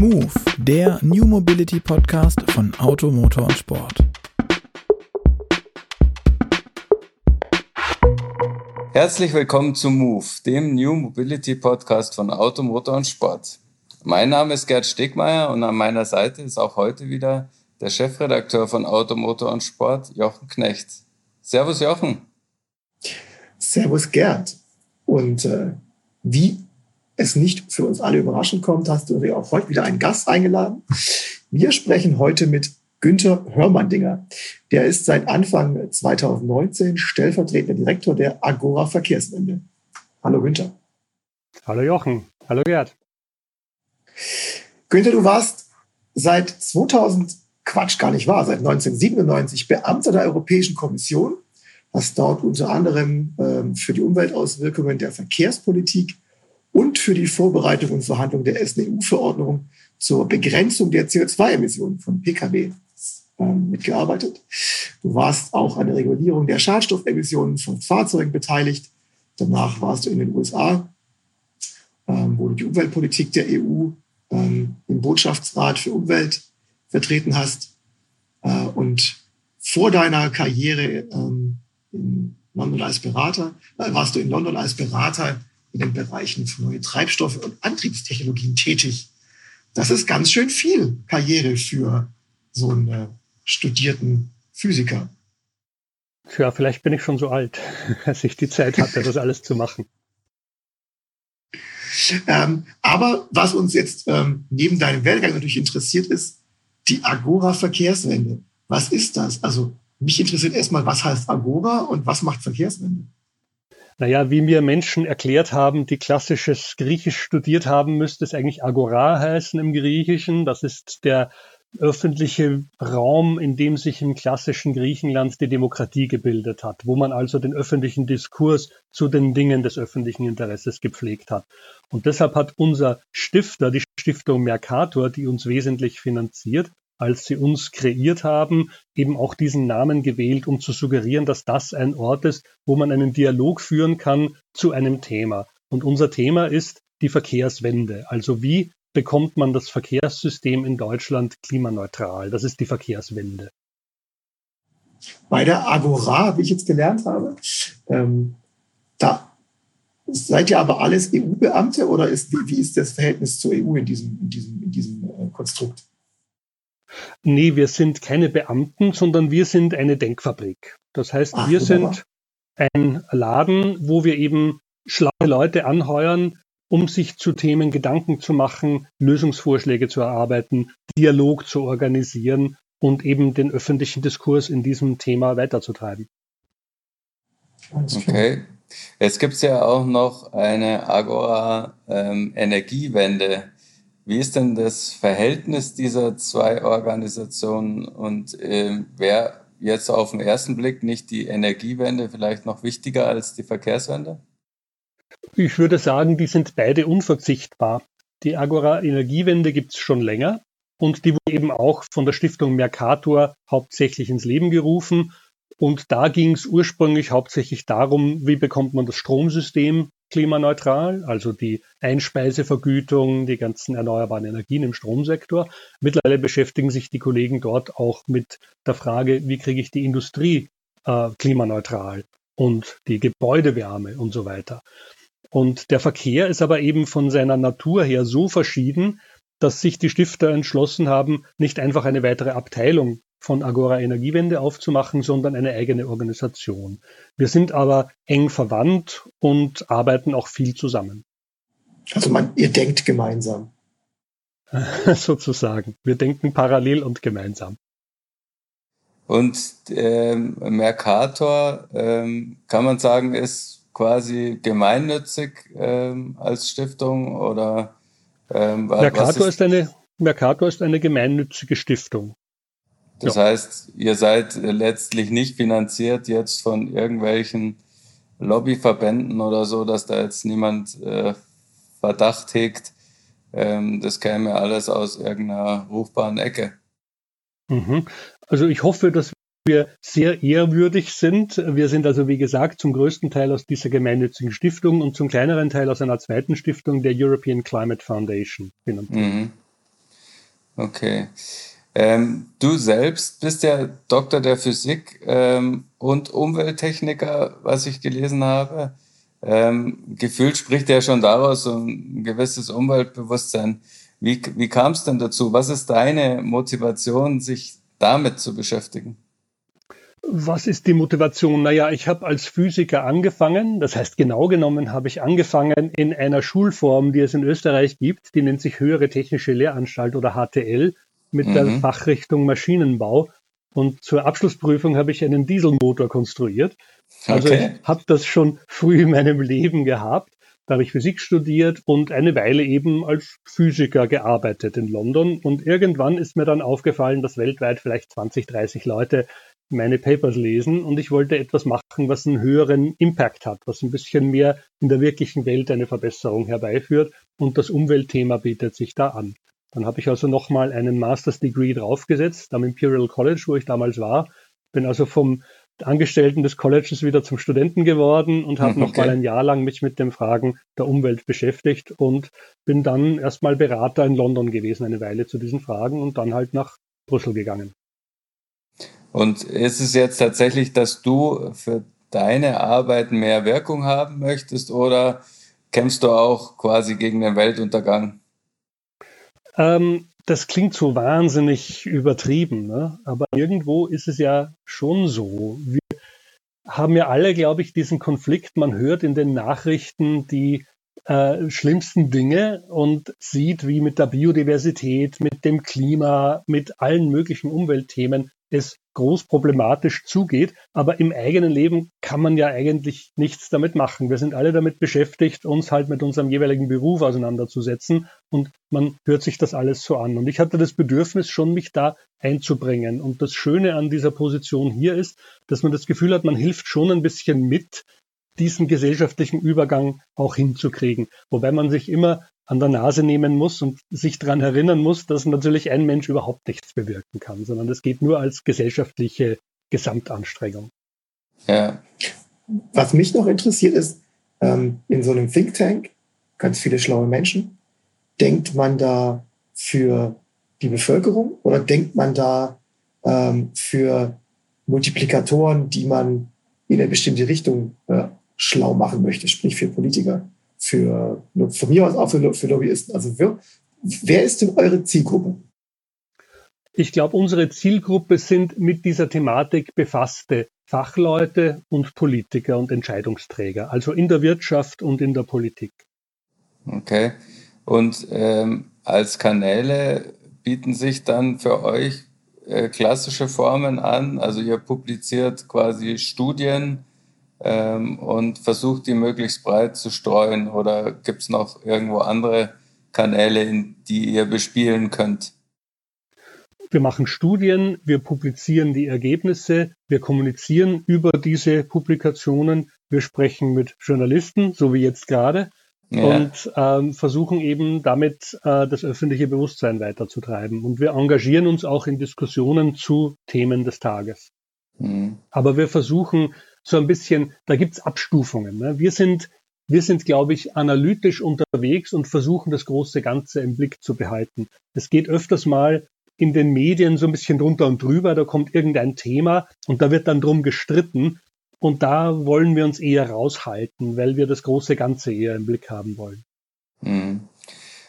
Move, der New Mobility Podcast von Auto, Motor und Sport. Herzlich willkommen zu Move, dem New Mobility Podcast von Auto, Motor und Sport. Mein Name ist Gerd Stegmeier und an meiner Seite ist auch heute wieder der Chefredakteur von Auto, Motor und Sport, Jochen Knecht. Servus Jochen. Servus Gerd. Und äh, wie es nicht für uns alle überraschend kommt, hast du auch heute wieder einen Gast eingeladen. Wir sprechen heute mit Günther Hörmandinger. Der ist seit Anfang 2019 stellvertretender Direktor der Agora Verkehrswende. Hallo Günther. Hallo Jochen. Hallo Gerd. Günther, du warst seit 2000, Quatsch, gar nicht wahr, seit 1997 Beamter der Europäischen Kommission, hast dort unter anderem ähm, für die Umweltauswirkungen der Verkehrspolitik und für die Vorbereitung und Verhandlung der SNEU-Verordnung zur Begrenzung der CO2-Emissionen von Pkw ähm, mitgearbeitet. Du warst auch an der Regulierung der Schadstoffemissionen von Fahrzeugen beteiligt. Danach warst du in den USA, ähm, wo du die Umweltpolitik der EU ähm, im Botschaftsrat für Umwelt vertreten hast. Äh, und vor deiner Karriere in London als Berater, äh, warst du in London als Berater in den Bereichen für neue Treibstoffe und Antriebstechnologien tätig. Das ist ganz schön viel Karriere für so einen äh, studierten Physiker. Ja, vielleicht bin ich schon so alt, dass ich die Zeit hatte, das alles zu machen. Ähm, aber was uns jetzt ähm, neben deinem Werdegang natürlich interessiert, ist die Agora-Verkehrswende. Was ist das? Also mich interessiert erstmal, was heißt Agora und was macht Verkehrswende? Naja, wie mir Menschen erklärt haben, die klassisches Griechisch studiert haben, müsste es eigentlich Agora heißen im Griechischen. Das ist der öffentliche Raum, in dem sich im klassischen Griechenland die Demokratie gebildet hat, wo man also den öffentlichen Diskurs zu den Dingen des öffentlichen Interesses gepflegt hat. Und deshalb hat unser Stifter, die Stiftung Mercator, die uns wesentlich finanziert, als sie uns kreiert haben, eben auch diesen Namen gewählt, um zu suggerieren, dass das ein Ort ist, wo man einen Dialog führen kann zu einem Thema. Und unser Thema ist die Verkehrswende. Also wie bekommt man das Verkehrssystem in Deutschland klimaneutral? Das ist die Verkehrswende. Bei der Agora, wie ich jetzt gelernt habe, ähm, da seid ihr aber alles EU-Beamte oder ist, wie, wie, ist das Verhältnis zur EU in diesem, in diesem, in diesem äh, Konstrukt? Nee, wir sind keine Beamten, sondern wir sind eine Denkfabrik. Das heißt, Ach, wir wunderbar. sind ein Laden, wo wir eben schlaue Leute anheuern, um sich zu Themen Gedanken zu machen, Lösungsvorschläge zu erarbeiten, Dialog zu organisieren und eben den öffentlichen Diskurs in diesem Thema weiterzutreiben. Okay. Jetzt gibt es ja auch noch eine Agora ähm, Energiewende. Wie ist denn das Verhältnis dieser zwei Organisationen und äh, wäre jetzt auf den ersten Blick nicht die Energiewende vielleicht noch wichtiger als die Verkehrswende? Ich würde sagen, die sind beide unverzichtbar. Die Agora Energiewende gibt es schon länger und die wurde eben auch von der Stiftung Mercator hauptsächlich ins Leben gerufen. Und da ging es ursprünglich hauptsächlich darum, wie bekommt man das Stromsystem klimaneutral, also die Einspeisevergütung, die ganzen erneuerbaren Energien im Stromsektor. Mittlerweile beschäftigen sich die Kollegen dort auch mit der Frage, wie kriege ich die Industrie äh, klimaneutral und die Gebäudewärme und so weiter. Und der Verkehr ist aber eben von seiner Natur her so verschieden, dass sich die Stifter entschlossen haben, nicht einfach eine weitere Abteilung von Agora Energiewende aufzumachen, sondern eine eigene Organisation. Wir sind aber eng verwandt und arbeiten auch viel zusammen. Also man, ihr denkt gemeinsam. Sozusagen. Wir denken parallel und gemeinsam. Und ähm, Mercator, ähm, kann man sagen, ist quasi gemeinnützig ähm, als Stiftung oder ähm, Mercator ist, ist eine Mercator ist eine gemeinnützige Stiftung. Das ja. heißt, ihr seid letztlich nicht finanziert jetzt von irgendwelchen Lobbyverbänden oder so, dass da jetzt niemand äh, Verdacht hegt, ähm, das käme alles aus irgendeiner ruchbaren Ecke. Mhm. Also ich hoffe, dass wir sehr ehrwürdig sind. Wir sind also, wie gesagt, zum größten Teil aus dieser gemeinnützigen Stiftung und zum kleineren Teil aus einer zweiten Stiftung, der European Climate Foundation. Mhm. Okay. Ähm, du selbst bist ja Doktor der Physik ähm, und Umwelttechniker, was ich gelesen habe. Ähm, gefühlt spricht ja schon daraus so ein gewisses Umweltbewusstsein. Wie, wie kam es denn dazu? Was ist deine Motivation, sich damit zu beschäftigen? Was ist die Motivation? Naja, ich habe als Physiker angefangen. Das heißt, genau genommen habe ich angefangen in einer Schulform, die es in Österreich gibt. Die nennt sich Höhere Technische Lehranstalt oder HTL mit mhm. der Fachrichtung Maschinenbau. Und zur Abschlussprüfung habe ich einen Dieselmotor konstruiert. Also okay. ich habe das schon früh in meinem Leben gehabt. Da habe ich Physik studiert und eine Weile eben als Physiker gearbeitet in London. Und irgendwann ist mir dann aufgefallen, dass weltweit vielleicht 20, 30 Leute meine Papers lesen und ich wollte etwas machen, was einen höheren Impact hat, was ein bisschen mehr in der wirklichen Welt eine Verbesserung herbeiführt und das Umweltthema bietet sich da an. Dann habe ich also nochmal einen Master's Degree draufgesetzt am Imperial College, wo ich damals war. Bin also vom Angestellten des Colleges wieder zum Studenten geworden und habe okay. noch mal ein Jahr lang mich mit den Fragen der Umwelt beschäftigt und bin dann erstmal Berater in London gewesen, eine Weile zu diesen Fragen und dann halt nach Brüssel gegangen. Und ist es jetzt tatsächlich, dass du für deine Arbeit mehr Wirkung haben möchtest oder kämpfst du auch quasi gegen den Weltuntergang? Ähm, das klingt so wahnsinnig übertrieben, ne? aber irgendwo ist es ja schon so. Wir haben ja alle, glaube ich, diesen Konflikt. Man hört in den Nachrichten die äh, schlimmsten Dinge und sieht, wie mit der Biodiversität, mit dem Klima, mit allen möglichen Umweltthemen es groß problematisch zugeht. Aber im eigenen Leben kann man ja eigentlich nichts damit machen. Wir sind alle damit beschäftigt, uns halt mit unserem jeweiligen Beruf auseinanderzusetzen und man hört sich das alles so an. Und ich hatte das Bedürfnis schon, mich da einzubringen. Und das Schöne an dieser Position hier ist, dass man das Gefühl hat, man hilft schon ein bisschen mit, diesen gesellschaftlichen Übergang auch hinzukriegen. Wobei man sich immer an der Nase nehmen muss und sich daran erinnern muss, dass natürlich ein Mensch überhaupt nichts bewirken kann, sondern es geht nur als gesellschaftliche Gesamtanstrengung. Ja. Was mich noch interessiert ist, ähm, in so einem Think Tank, ganz viele schlaue Menschen, denkt man da für die Bevölkerung oder denkt man da ähm, für Multiplikatoren, die man in eine bestimmte Richtung äh, schlau machen möchte, sprich für Politiker? für, von mir aus auch für, für Lobbyisten. Also wer, wer ist denn eure Zielgruppe? Ich glaube, unsere Zielgruppe sind mit dieser Thematik befasste Fachleute und Politiker und Entscheidungsträger, also in der Wirtschaft und in der Politik. Okay. Und ähm, als Kanäle bieten sich dann für euch äh, klassische Formen an. Also ihr publiziert quasi Studien ähm, und versucht die möglichst breit zu streuen? Oder gibt es noch irgendwo andere Kanäle, in die ihr bespielen könnt? Wir machen Studien, wir publizieren die Ergebnisse, wir kommunizieren über diese Publikationen, wir sprechen mit Journalisten, so wie jetzt gerade, ja. und ähm, versuchen eben damit äh, das öffentliche Bewusstsein weiterzutreiben. Und wir engagieren uns auch in Diskussionen zu Themen des Tages. Mhm. Aber wir versuchen so ein bisschen, da gibt's Abstufungen. Ne? Wir sind, wir sind, glaube ich, analytisch unterwegs und versuchen das große Ganze im Blick zu behalten. Es geht öfters mal in den Medien so ein bisschen drunter und drüber, da kommt irgendein Thema und da wird dann drum gestritten. Und da wollen wir uns eher raushalten, weil wir das große Ganze eher im Blick haben wollen. Hm.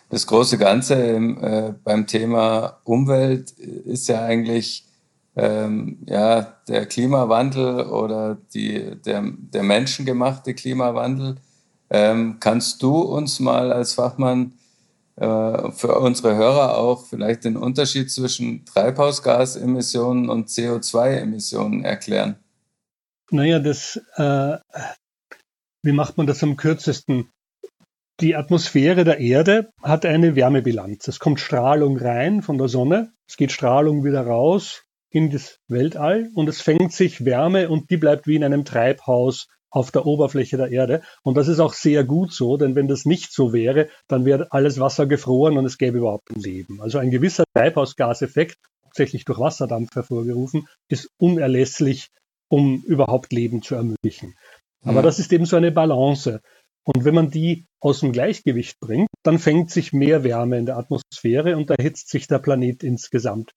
Das große Ganze äh, beim Thema Umwelt ist ja eigentlich ähm, ja, der Klimawandel oder die, der, der menschengemachte Klimawandel. Ähm, kannst du uns mal als Fachmann äh, für unsere Hörer auch vielleicht den Unterschied zwischen Treibhausgasemissionen und CO2-Emissionen erklären? Naja, das, äh, wie macht man das am kürzesten? Die Atmosphäre der Erde hat eine Wärmebilanz. Es kommt Strahlung rein von der Sonne, es geht Strahlung wieder raus, in das Weltall und es fängt sich Wärme und die bleibt wie in einem Treibhaus auf der Oberfläche der Erde. Und das ist auch sehr gut so, denn wenn das nicht so wäre, dann wäre alles Wasser gefroren und es gäbe überhaupt kein Leben. Also ein gewisser Treibhausgaseffekt, hauptsächlich durch Wasserdampf hervorgerufen, ist unerlässlich, um überhaupt Leben zu ermöglichen. Aber mhm. das ist eben so eine Balance. Und wenn man die aus dem Gleichgewicht bringt, dann fängt sich mehr Wärme in der Atmosphäre und erhitzt sich der Planet insgesamt.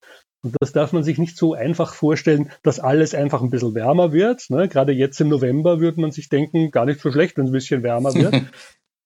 Und das darf man sich nicht so einfach vorstellen, dass alles einfach ein bisschen wärmer wird. Ne? Gerade jetzt im November würde man sich denken, gar nicht so schlecht, wenn es ein bisschen wärmer wird.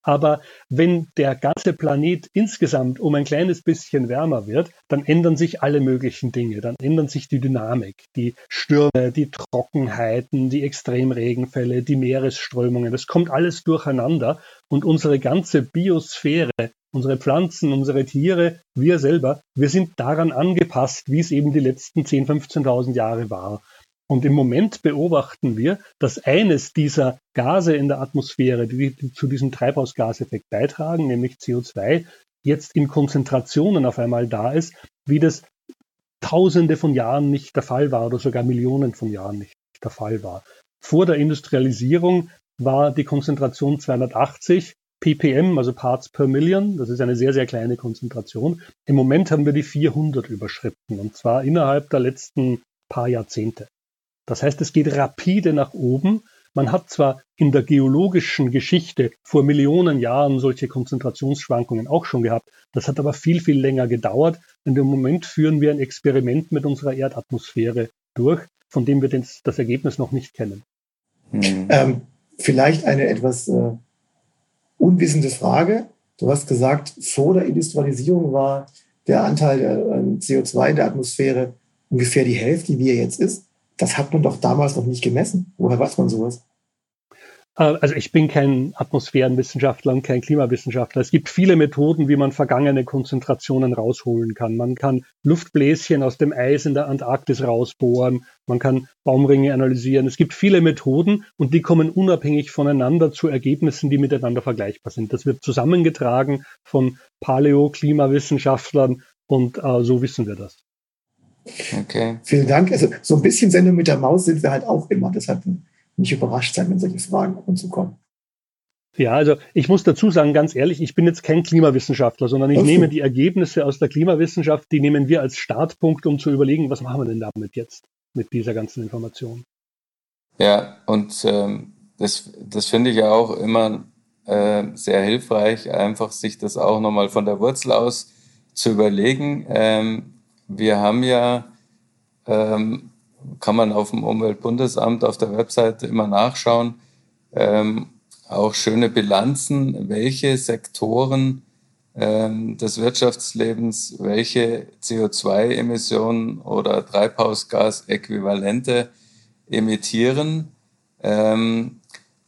Aber wenn der ganze Planet insgesamt um ein kleines bisschen wärmer wird, dann ändern sich alle möglichen Dinge. Dann ändern sich die Dynamik, die Stürme, die Trockenheiten, die Extremregenfälle, die Meeresströmungen. Das kommt alles durcheinander und unsere ganze Biosphäre, unsere Pflanzen, unsere Tiere, wir selber, wir sind daran angepasst, wie es eben die letzten 10.000, 15.000 Jahre war. Und im Moment beobachten wir, dass eines dieser Gase in der Atmosphäre, die, die zu diesem Treibhausgaseffekt beitragen, nämlich CO2, jetzt in Konzentrationen auf einmal da ist, wie das Tausende von Jahren nicht der Fall war oder sogar Millionen von Jahren nicht der Fall war. Vor der Industrialisierung war die Konzentration 280 ppm, also Parts per Million. Das ist eine sehr, sehr kleine Konzentration. Im Moment haben wir die 400 überschritten und zwar innerhalb der letzten paar Jahrzehnte. Das heißt, es geht rapide nach oben. Man hat zwar in der geologischen Geschichte vor Millionen Jahren solche Konzentrationsschwankungen auch schon gehabt, das hat aber viel, viel länger gedauert. Und im Moment führen wir ein Experiment mit unserer Erdatmosphäre durch, von dem wir das, Ergebnis noch nicht kennen. Hm. Ähm, vielleicht eine etwas äh, unwissende Frage. Du hast gesagt, vor der Industrialisierung war der Anteil der äh, CO2 in der Atmosphäre ungefähr die Hälfte, wie er jetzt ist das hat man doch damals noch nicht gemessen. Woher weiß man sowas? Äh, also ich bin kein Atmosphärenwissenschaftler und kein Klimawissenschaftler. Es gibt viele Methoden, wie man vergangene Konzentrationen rausholen kann. Man kann Luftbläschen aus dem Eis in der Antarktis rausbohren. Man kann Baumringe analysieren. Es gibt viele Methoden und die kommen unabhängig voneinander zu Ergebnissen, die miteinander vergleichbar sind. Das wird zusammengetragen von Paleo-Klimawissenschaftlern und äh, so wissen wir das. Okay. Vielen Dank. Also so ein bisschen Sendung mit der Maus sind wir halt auch immer. Deshalb nicht überrascht sein, wenn solche Fragen ab und zu kommen. Ja, also ich muss dazu sagen, ganz ehrlich, ich bin jetzt kein Klimawissenschaftler, sondern ich okay. nehme die Ergebnisse aus der Klimawissenschaft, die nehmen wir als Startpunkt, um zu überlegen, was machen wir denn damit jetzt mit dieser ganzen Information. Ja, und ähm, das, das finde ich ja auch immer äh, sehr hilfreich, einfach sich das auch nochmal von der Wurzel aus zu überlegen. Ähm, wir haben ja, ähm, kann man auf dem Umweltbundesamt auf der Webseite immer nachschauen, ähm, auch schöne Bilanzen, welche Sektoren ähm, des Wirtschaftslebens welche CO2-Emissionen oder Treibhausgasäquivalente emittieren. Ähm,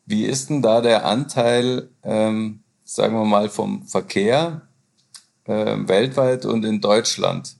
wie ist denn da der Anteil, ähm, sagen wir mal, vom Verkehr äh, weltweit und in Deutschland?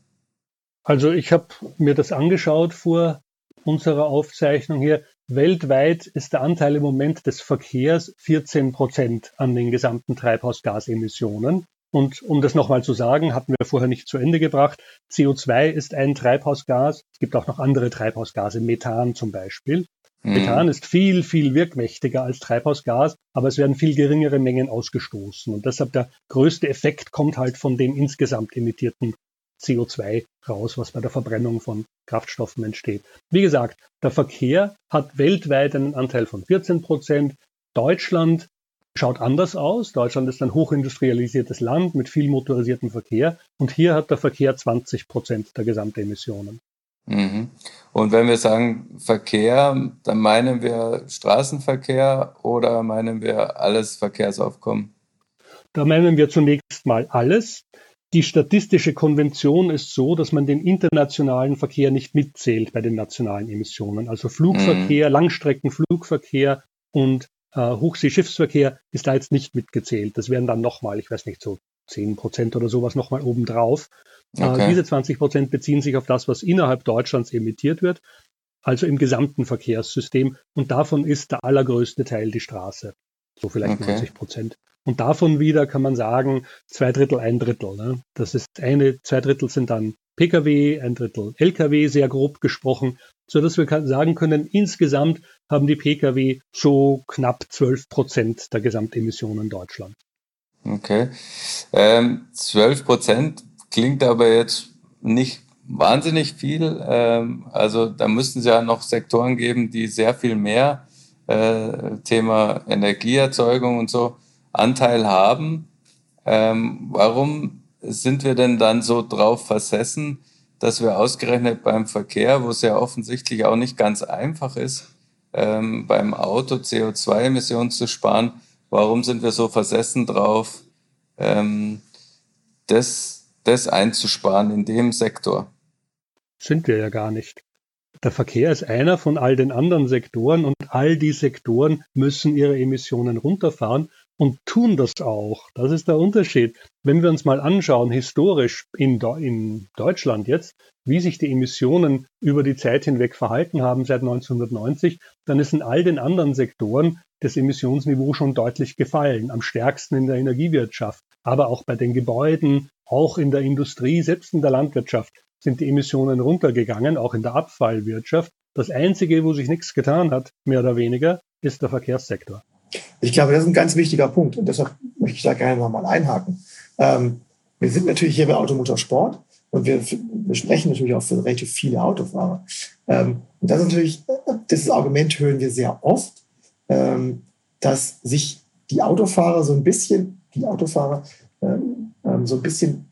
Also ich habe mir das angeschaut vor unserer Aufzeichnung hier. Weltweit ist der Anteil im Moment des Verkehrs 14 Prozent an den gesamten Treibhausgasemissionen. Und um das nochmal zu sagen, hatten wir vorher nicht zu Ende gebracht, CO2 ist ein Treibhausgas. Es gibt auch noch andere Treibhausgase, Methan zum Beispiel. Mhm. Methan ist viel, viel wirkmächtiger als Treibhausgas, aber es werden viel geringere Mengen ausgestoßen. Und deshalb der größte Effekt kommt halt von den insgesamt emittierten CO2 raus, was bei der Verbrennung von Kraftstoffen entsteht. Wie gesagt, der Verkehr hat weltweit einen Anteil von 14 Prozent. Deutschland schaut anders aus. Deutschland ist ein hochindustrialisiertes Land mit viel motorisiertem Verkehr und hier hat der Verkehr 20 Prozent der Gesamtemissionen. Mhm. Und wenn wir sagen Verkehr, dann meinen wir Straßenverkehr oder meinen wir alles Verkehrsaufkommen? Da meinen wir zunächst mal alles. Die statistische Konvention ist so, dass man den internationalen Verkehr nicht mitzählt bei den nationalen Emissionen. Also Flugverkehr, mhm. Langstreckenflugverkehr und äh, Hochseeschiffsverkehr ist da jetzt nicht mitgezählt. Das wären dann nochmal, ich weiß nicht, so 10 Prozent oder sowas nochmal obendrauf. Äh, okay. Äh, diese 20 Prozent beziehen sich auf das, was innerhalb Deutschlands emittiert wird, also im gesamten Verkehrssystem. Und davon ist der allergrößte Teil die Straße. So vielleicht okay. 90 Prozent. Und davon wieder kann man sagen, zwei Drittel, ein Drittel. Ne? Das ist eine, zwei Drittel sind dann Pkw, ein Drittel Lkw, sehr grob gesprochen, so dass wir sagen können, insgesamt haben die Pkw so knapp 12 Prozent der Gesamtemissionen in Deutschland. Okay. Ähm, 12 Prozent klingt aber jetzt nicht wahnsinnig viel. Ähm, also da müssten es ja noch Sektoren geben, die sehr viel mehr äh, Thema Energieerzeugung und so Anteil haben. Ähm, warum sind wir denn dann so drauf versessen, dass wir ausgerechnet beim Verkehr, wo es ja offensichtlich auch nicht ganz einfach ist, ähm, beim Auto CO2-Emissionen zu sparen, warum sind wir so versessen drauf, ähm, das, das einzusparen in dem Sektor? Sind wir ja gar nicht. Der Verkehr ist einer von all den anderen Sektoren und all die Sektoren müssen ihre Emissionen runterfahren und tun das auch. Das ist der Unterschied. Wenn wir uns mal anschauen, historisch in, in, Deutschland jetzt, wie sich die Emissionen über die Zeit hinweg verhalten haben seit 1990, dann ist in all den anderen Sektoren das Emissionsniveau schon deutlich gefallen. Am stärksten in der Energiewirtschaft, aber auch bei den Gebäuden, auch in der Industrie, selbst in der Landwirtschaft sind die Emissionen runtergegangen, auch in der Abfallwirtschaft. Das Einzige, wo sich nichts getan hat, mehr oder weniger, ist der Verkehrssektor. Ich glaube, das ist ein ganz wichtiger Punkt und deshalb möchte ich da gerne nochmal einhaken. Ähm, wir sind natürlich hier bei Automotorsport und wir, wir sprechen natürlich auch für relativ viele Autofahrer. Ähm, und das ist natürlich, dieses Argument hören wir sehr oft, ähm, dass sich die Autofahrer so ein bisschen, die Autofahrer ähm, ähm so ein bisschen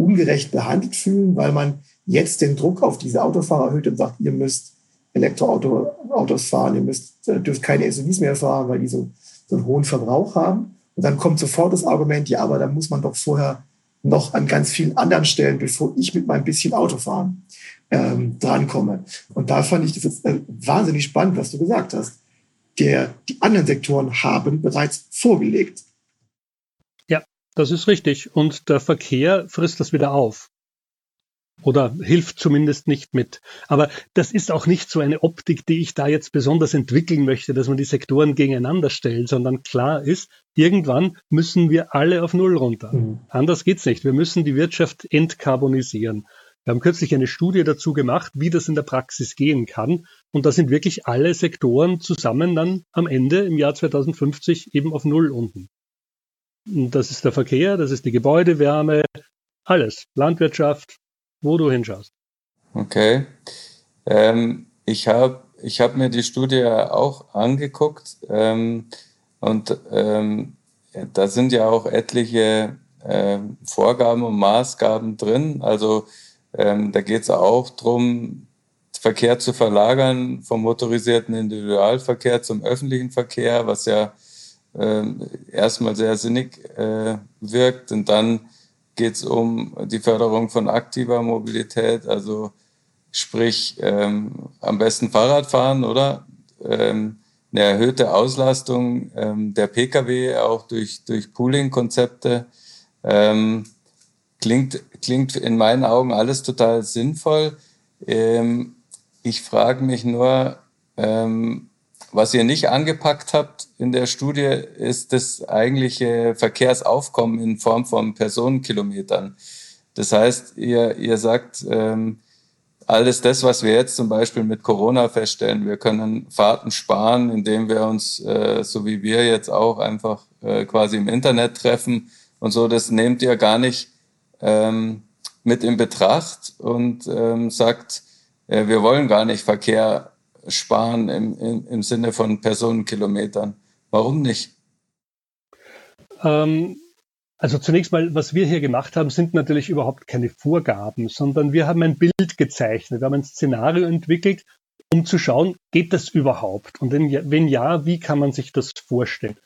ungerecht behandelt fühlen, weil man jetzt den Druck auf diese Autofahrer erhöht und sagt, ihr müsst Elektroautos fahren, ihr müsst, äh, dürft keine SUVs mehr fahren, weil die so, so einen hohen Verbrauch haben. Und dann kommt sofort das Argument, ja, aber da muss man doch vorher noch an ganz vielen anderen Stellen, bevor ich mit meinem bisschen Autofahren ähm, drankomme. Und da fand ich das jetzt äh, wahnsinnig spannend, was du gesagt hast. Der, die anderen Sektoren haben bereits vorgelegt. Das ist richtig. Und der Verkehr frisst das wieder auf. Oder hilft zumindest nicht mit. Aber das ist auch nicht so eine Optik, die ich da jetzt besonders entwickeln möchte, dass man die Sektoren gegeneinander stellt, sondern klar ist, irgendwann müssen wir alle auf Null runter. Mhm. Anders geht's nicht. Wir müssen die Wirtschaft entkarbonisieren. Wir haben kürzlich eine Studie dazu gemacht, wie das in der Praxis gehen kann. Und da sind wirklich alle Sektoren zusammen dann am Ende im Jahr 2050 eben auf Null unten. Das ist der Verkehr, das ist die Gebäudewärme, alles. Landwirtschaft, wo du hinschaust. Okay. Ähm, ich habe ich hab mir die Studie auch angeguckt ähm, und ähm, da sind ja auch etliche ähm, Vorgaben und Maßgaben drin. Also ähm, da geht es auch darum, Verkehr zu verlagern vom motorisierten Individualverkehr zum öffentlichen Verkehr, was ja äh, erstmal sehr sinnig äh, wirkt. Und dann geht es um die Förderung von aktiver Mobilität, also sprich ähm, am besten Fahrrad fahren, oder? Ähm, eine erhöhte Auslastung ähm, der Pkw auch durch, durch Pooling-Konzepte. Ähm, klingt, klingt in meinen Augen alles total sinnvoll. Ähm, ich frage mich nur, ähm, was ihr nicht angepackt habt in der Studie, ist das eigentliche Verkehrsaufkommen in Form von Personenkilometern. Das heißt, ihr, ihr sagt, ähm, alles das, was wir jetzt zum Beispiel mit Corona feststellen, wir können Fahrten sparen, indem wir uns, äh, so wie wir jetzt auch, einfach äh, quasi im Internet treffen und so, das nehmt ihr gar nicht ähm, mit in Betracht und ähm, sagt, äh, wir wollen gar nicht Verkehr sparen im, im, im Sinne von Personenkilometern. Warum nicht? Ähm, also zunächst mal, was wir hier gemacht haben, sind natürlich überhaupt keine Vorgaben, sondern wir haben ein Bild gezeichnet, wir haben ein Szenario entwickelt, um zu schauen, geht das überhaupt? Und wenn ja, wie kann man sich das vorstellen?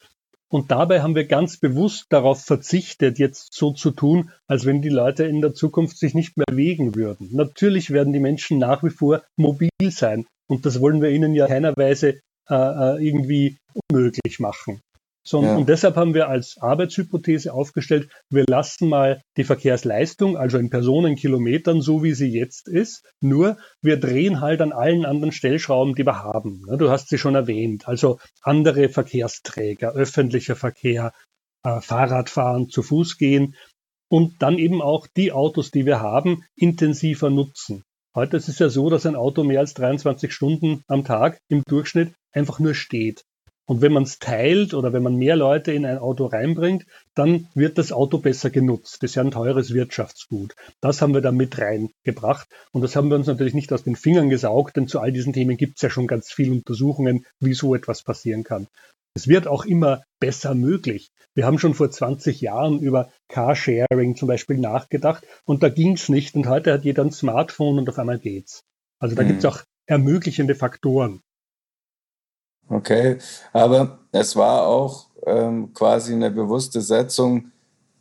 Und dabei haben wir ganz bewusst darauf verzichtet, jetzt so zu tun, als wenn die Leute in der Zukunft sich nicht mehr bewegen würden. Natürlich werden die Menschen nach wie vor mobil sein. Und das wollen wir ihnen ja keiner Weise äh, äh, irgendwie unmöglich machen. So, ja. Und deshalb haben wir als Arbeitshypothese aufgestellt, wir lassen mal die Verkehrsleistung, also in Personenkilometern, so wie sie jetzt ist, nur wir drehen halt an allen anderen Stellschrauben, die wir haben. Du hast sie schon erwähnt, also andere Verkehrsträger, öffentlicher Verkehr, äh, Fahrradfahren, zu Fuß gehen und dann eben auch die Autos, die wir haben, intensiver nutzen. Heute ist es ja so, dass ein Auto mehr als 23 Stunden am Tag im Durchschnitt einfach nur steht. Und wenn man es teilt oder wenn man mehr Leute in ein Auto reinbringt, dann wird das Auto besser genutzt. Das ist ja ein teures Wirtschaftsgut. Das haben wir da mit reingebracht. Und das haben wir uns natürlich nicht aus den Fingern gesaugt, denn zu all diesen Themen gibt es ja schon ganz viele Untersuchungen, wie so etwas passieren kann. Es wird auch immer besser möglich. Wir haben schon vor 20 Jahren über Carsharing zum Beispiel nachgedacht und da ging es nicht und heute hat jeder ein Smartphone und auf einmal geht's. Also da gibt es auch ermöglichende Faktoren. Okay, aber es war auch ähm, quasi eine bewusste Setzung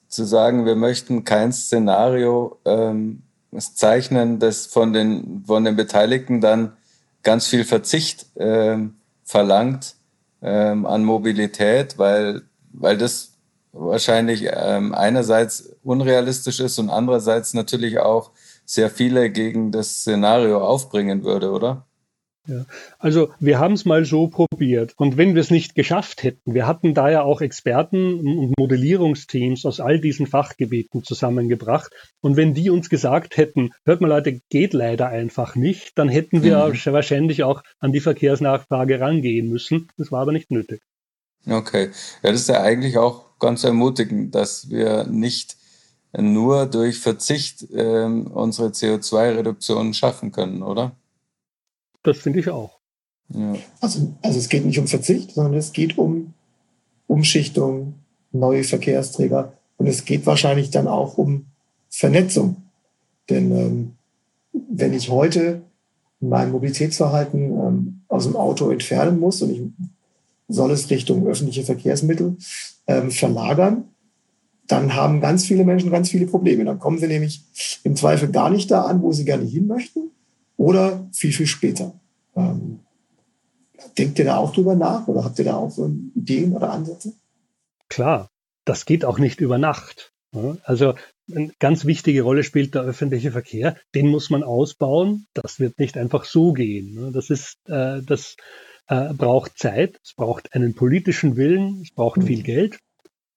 zu sagen, wir möchten kein Szenario ähm, zeichnen, das von den, von den Beteiligten dann ganz viel Verzicht ähm, verlangt ähm, an Mobilität, weil, weil das wahrscheinlich ähm, einerseits unrealistisch ist und andererseits natürlich auch sehr viele gegen das Szenario aufbringen würde, oder? Ja. Also wir haben es mal so probiert. Und wenn wir es nicht geschafft hätten, wir hatten da ja auch Experten und Modellierungsteams aus all diesen Fachgebieten zusammengebracht. Und wenn die uns gesagt hätten, hört mal Leute, geht leider einfach nicht, dann hätten wir mhm. wahrscheinlich auch an die Verkehrsnachfrage rangehen müssen. Das war aber nicht nötig. Okay. Ja, das ist ja eigentlich auch ganz ermutigend, dass wir nicht nur durch Verzicht äh, unsere CO2-Reduktion schaffen können, oder? Das finde ich auch. Ja. Also, also es geht nicht um Verzicht, sondern es geht um Umschichtung, neue Verkehrsträger und es geht wahrscheinlich dann auch um Vernetzung. Denn ähm, wenn ich heute mein Mobilitätsverhalten ähm, aus dem Auto entfernen muss und ich soll es Richtung öffentliche Verkehrsmittel ähm, verlagern, dann haben ganz viele Menschen ganz viele Probleme. Dann kommen sie nämlich im Zweifel gar nicht da an, wo sie gerne hin möchten oder viel, viel später. Ähm, denkt ihr da auch drüber nach oder habt ihr da auch so Ideen oder Ansätze? Klar, das geht auch nicht über Nacht. Also eine ganz wichtige Rolle spielt der öffentliche Verkehr. Den muss man ausbauen. Das wird nicht einfach so gehen. Das ist, äh, das äh, braucht Zeit. Es braucht einen politischen Willen. Es braucht mhm. viel Geld.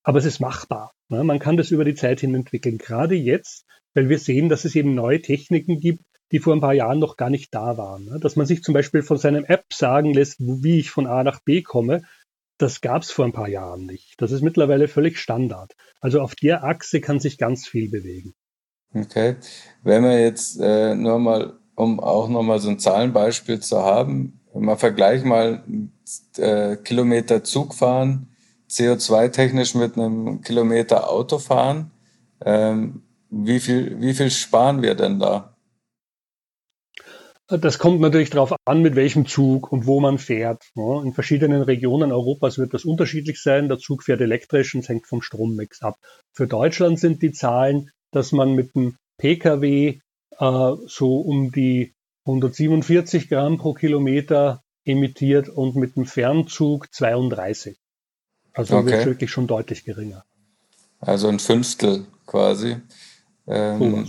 Aber es ist machbar. Man kann das über die Zeit hin entwickeln. Gerade jetzt, weil wir sehen, dass es eben neue Techniken gibt, die vor ein paar Jahren noch gar nicht da waren. Ne? Dass man sich zum Beispiel von seinem App sagen lässt, wie ich von A nach B komme, das gab es vor ein paar Jahren nicht. Das ist mittlerweile völlig Standard. Also auf der Achse kann sich ganz viel bewegen. Okay. Wenn wir jetzt äh, nur mal, um auch nochmal so ein Zahlenbeispiel zu haben, mal vergleichen mal äh, Kilometer Zug fahren, CO2-technisch mit einem Kilometer Auto fahren. Ähm, wie viel, wie viel sparen wir denn da? Das kommt natürlich darauf an, mit welchem Zug und wo man fährt. In verschiedenen Regionen Europas wird das unterschiedlich sein. Der Zug fährt elektrisch und hängt vom Strommix ab. Für Deutschland sind die Zahlen, dass man mit dem Pkw äh, so um die 147 Gramm pro Kilometer emittiert und mit dem Fernzug 32. Also okay. wird wirklich schon deutlich geringer. Also ein Fünftel quasi. Ähm,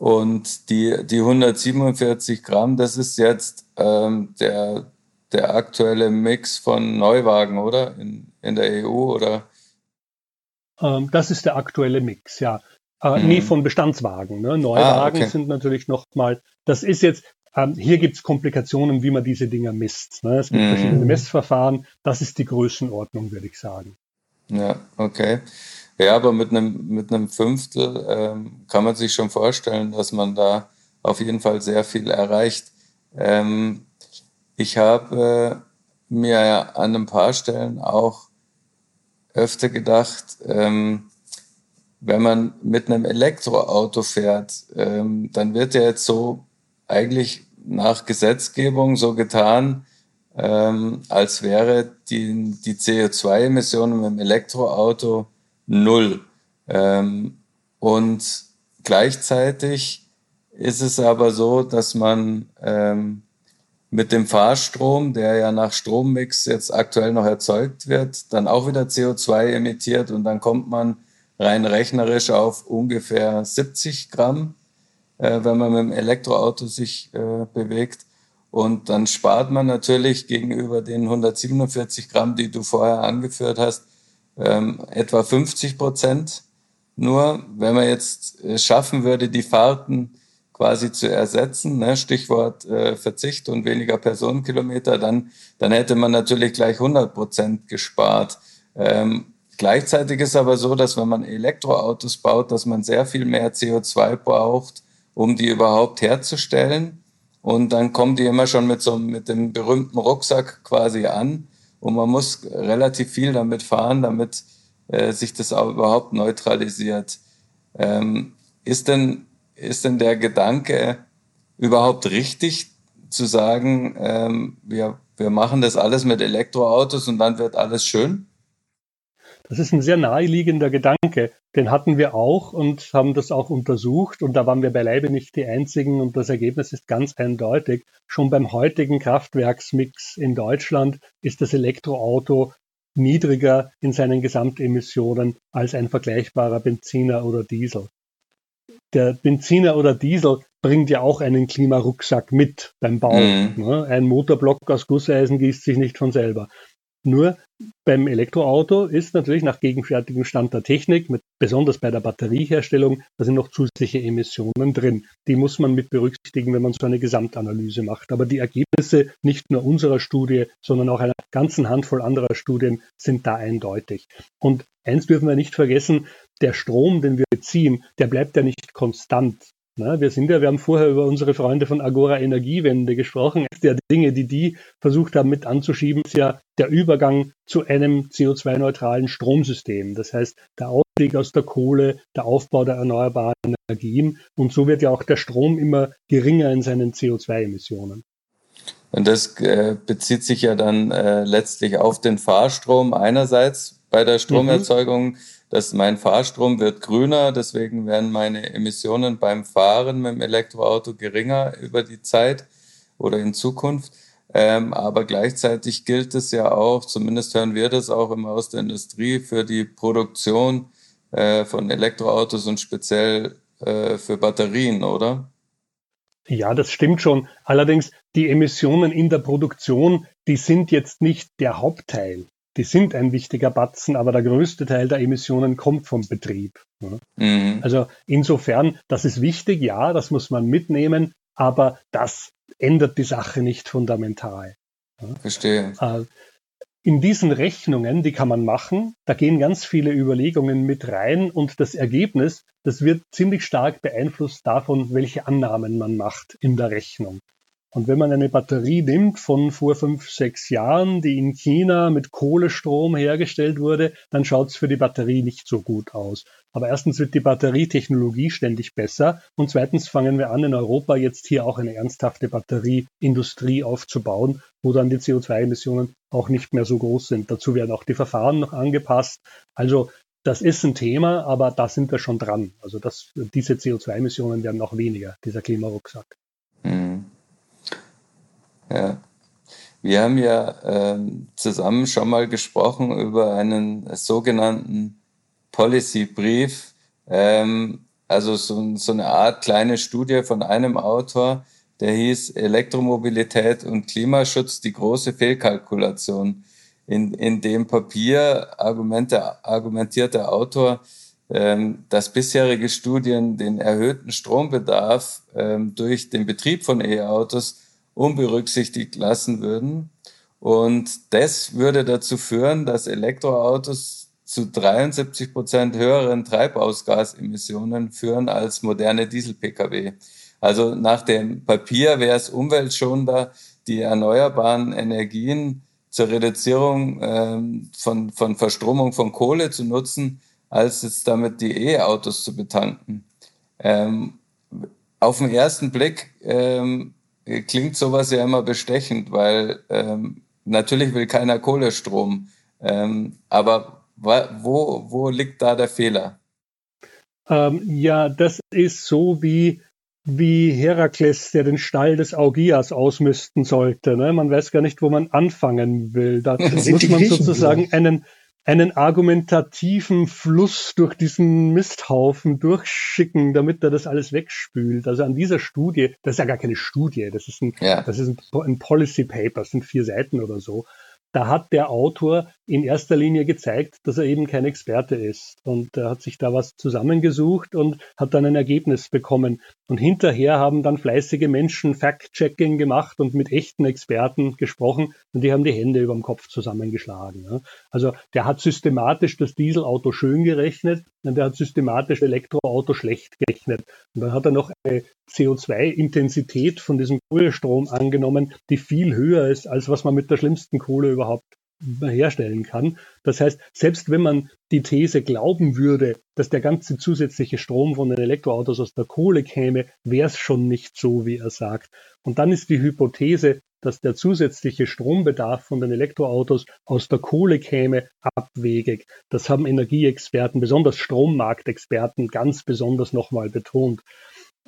und die, die 147 Gramm, das ist jetzt ähm, der, der aktuelle Mix von Neuwagen, oder? In, in der EU, oder? Ähm, das ist der aktuelle Mix, ja. Äh, mhm. Nee, von Bestandswagen. Ne? Neuwagen ah, okay. sind natürlich nochmal, das ist jetzt, ähm, hier gibt es Komplikationen, wie man diese Dinger misst. Ne? Es gibt mhm. verschiedene Messverfahren. Das ist die Größenordnung, würde ich sagen. Ja, okay. Ja, aber mit einem, mit einem Fünftel ähm, kann man sich schon vorstellen, dass man da auf jeden Fall sehr viel erreicht. Ähm, ich habe äh, mir an ein paar Stellen auch öfter gedacht, ähm, wenn man mit einem Elektroauto fährt, ähm, dann wird ja jetzt so eigentlich nach Gesetzgebung so getan, ähm, als wäre die, die CO2-Emissionen mit dem Elektroauto null. Ähm, und gleichzeitig ist es aber so, dass man ähm, mit dem Fahrstrom, der ja nach Strommix jetzt aktuell noch erzeugt wird, dann auch wieder CO2 emittiert und dann kommt man rein rechnerisch auf ungefähr 70 Gramm, äh, wenn man mit dem Elektroauto sich äh, bewegt. Und dann spart man natürlich gegenüber den 147 Gramm, die du vorher angeführt hast, ähm, etwa 50 Prozent. Nur wenn man jetzt äh, schaffen würde, die Fahrten quasi zu ersetzen, ne? Stichwort äh, Verzicht und weniger Personenkilometer, dann, dann hätte man natürlich gleich 100 Prozent gespart. Ähm, gleichzeitig ist aber so, dass wenn man Elektroautos baut, dass man sehr viel mehr CO2 braucht, um die überhaupt herzustellen. Und dann kommen die immer schon mit so mit dem berühmten Rucksack quasi an. Und man muss relativ viel damit fahren, damit äh, sich das auch überhaupt neutralisiert. Ähm, ist denn, ist denn der Gedanke überhaupt richtig zu sagen, ähm, wir, wir machen das alles mit Elektroautos und dann wird alles schön? Das ist ein sehr naheliegender Gedanke. Den hatten wir auch und haben das auch untersucht und da waren wir beileibe nicht die Einzigen und das Ergebnis ist ganz eindeutig. Schon beim heutigen Kraftwerksmix in Deutschland ist das Elektroauto niedriger in seinen Gesamtemissionen als ein vergleichbarer Benziner oder Diesel. Der Benziner oder Diesel bringt ja auch einen Klimarucksack mit beim Bau. Mhm. Ne? Ein Motorblock aus Gusseisen gießt sich nicht von selber. Nur beim Elektroauto ist natürlich nach gegenwärtigem Stand der Technik, mit, besonders bei der Batterieherstellung, da sind noch zusätzliche Emissionen drin. Die muss man mit berücksichtigen, wenn man so eine Gesamtanalyse macht. Aber die Ergebnisse nicht nur unserer Studie, sondern auch einer ganzen Handvoll anderer Studien sind da eindeutig. Und eins dürfen wir nicht vergessen, der Strom, den wir beziehen, der bleibt ja nicht konstant. Na, wir sind ja, wir haben vorher über unsere Freunde von Agora Energiewende gesprochen. Der Dinge, die die versucht haben mit anzuschieben, ist ja der Übergang zu einem CO2-neutralen Stromsystem. Das heißt, der Ausstieg aus der Kohle, der Aufbau der erneuerbaren Energien. Und so wird ja auch der Strom immer geringer in seinen CO2-Emissionen. Und das äh, bezieht sich ja dann äh, letztlich auf den Fahrstrom einerseits bei der Stromerzeugung. Mhm dass mein Fahrstrom wird grüner, deswegen werden meine Emissionen beim Fahren mit dem Elektroauto geringer über die Zeit oder in Zukunft. Ähm, aber gleichzeitig gilt es ja auch, zumindest hören wir das auch immer aus der Industrie, für die Produktion äh, von Elektroautos und speziell äh, für Batterien, oder? Ja, das stimmt schon. Allerdings, die Emissionen in der Produktion, die sind jetzt nicht der Hauptteil die sind ein wichtiger Batzen, aber der größte Teil der Emissionen kommt vom Betrieb. Mhm. Also insofern, das ist wichtig, ja, das muss man mitnehmen, aber das ändert die Sache nicht fundamental. Verstehe. Äh, in diesen Rechnungen, die kann man machen, da gehen ganz viele Überlegungen mit rein und das Ergebnis, das wird ziemlich stark beeinflusst davon, welche Annahmen man macht in der Rechnung. Und wenn man eine Batterie nimmt von vor fünf, sechs Jahren, die in China mit Kohlestrom hergestellt wurde, dann schaut es für die Batterie nicht so gut aus. Aber erstens wird die Batterietechnologie ständig besser und zweitens fangen wir an, in Europa jetzt hier auch eine ernsthafte Batterieindustrie aufzubauen, wo dann die CO2-Emissionen auch nicht mehr so groß sind. Dazu werden auch die Verfahren noch angepasst. Also das ist ein Thema, aber da sind wir schon dran. Also das, diese CO2-Emissionen werden auch weniger, dieser Klimarucksack. Ja. Wir haben ja ähm, zusammen schon mal gesprochen über einen sogenannten Policy-Brief, ähm, also so, so eine Art kleine Studie von einem Autor, der hieß Elektromobilität und Klimaschutz, die große Fehlkalkulation. In, in dem Papier argumentiert der Autor, ähm, dass bisherige Studien den erhöhten Strombedarf ähm, durch den Betrieb von E-Autos unberücksichtigt lassen würden. Und das würde dazu führen, dass Elektroautos zu 73 Prozent höheren Treibhausgasemissionen führen als moderne Diesel-Pkw. Also nach dem Papier wäre es umweltschonender, die erneuerbaren Energien zur Reduzierung ähm, von, von Verstromung von Kohle zu nutzen, als jetzt damit die E-Autos zu betanken. Ähm, auf den ersten Blick ähm, klingt sowas ja immer bestechend, weil ähm, natürlich will keiner Kohlestrom. Ähm, aber wo, wo liegt da der Fehler? Ähm, ja, das ist so wie, wie Herakles, der den Stall des Augias ausmisten sollte. Ne? Man weiß gar nicht, wo man anfangen will. Da muss man sozusagen einen, einen argumentativen Fluss durch diesen Misthaufen durchschicken, damit er das alles wegspült. Also an dieser Studie, das ist ja gar keine Studie, das ist ein, ja. das ist ein, ein Policy Paper, das sind vier Seiten oder so. Da hat der Autor in erster Linie gezeigt, dass er eben kein Experte ist. Und er hat sich da was zusammengesucht und hat dann ein Ergebnis bekommen. Und hinterher haben dann fleißige Menschen Fact-Checking gemacht und mit echten Experten gesprochen und die haben die Hände über dem Kopf zusammengeschlagen. Also der hat systematisch das Dieselauto schön gerechnet und der hat systematisch Elektroauto schlecht gerechnet. Und dann hat er noch eine CO2-Intensität von diesem Kohlestrom angenommen, die viel höher ist, als was man mit der schlimmsten Kohle überhaupt herstellen kann. Das heißt, selbst wenn man die These glauben würde, dass der ganze zusätzliche Strom von den Elektroautos aus der Kohle käme, wäre es schon nicht so, wie er sagt. Und dann ist die Hypothese, dass der zusätzliche Strombedarf von den Elektroautos aus der Kohle käme, abwegig. Das haben Energieexperten, besonders Strommarktexperten, ganz besonders nochmal betont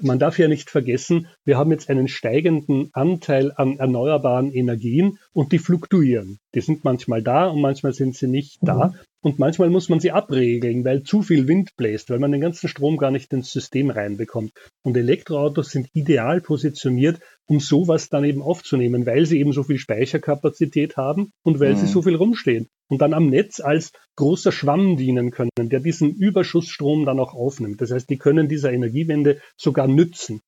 man darf ja nicht vergessen, wir haben jetzt einen steigenden Anteil an erneuerbaren Energien und die fluktuieren. Die sind manchmal da und manchmal sind sie nicht da. Mhm. Und manchmal muss man sie abregeln, weil zu viel Wind bläst, weil man den ganzen Strom gar nicht ins System reinbekommt. Und Elektroautos sind ideal positioniert, um sowas dann eben aufzunehmen, weil sie eben so viel Speicherkapazität haben und weil mhm. sie so viel rumstehen und dann am Netz als großer Schwamm dienen können, der diesen Überschussstrom dann auch aufnimmt. Das heißt, die können dieser Energiewende sogar nützen.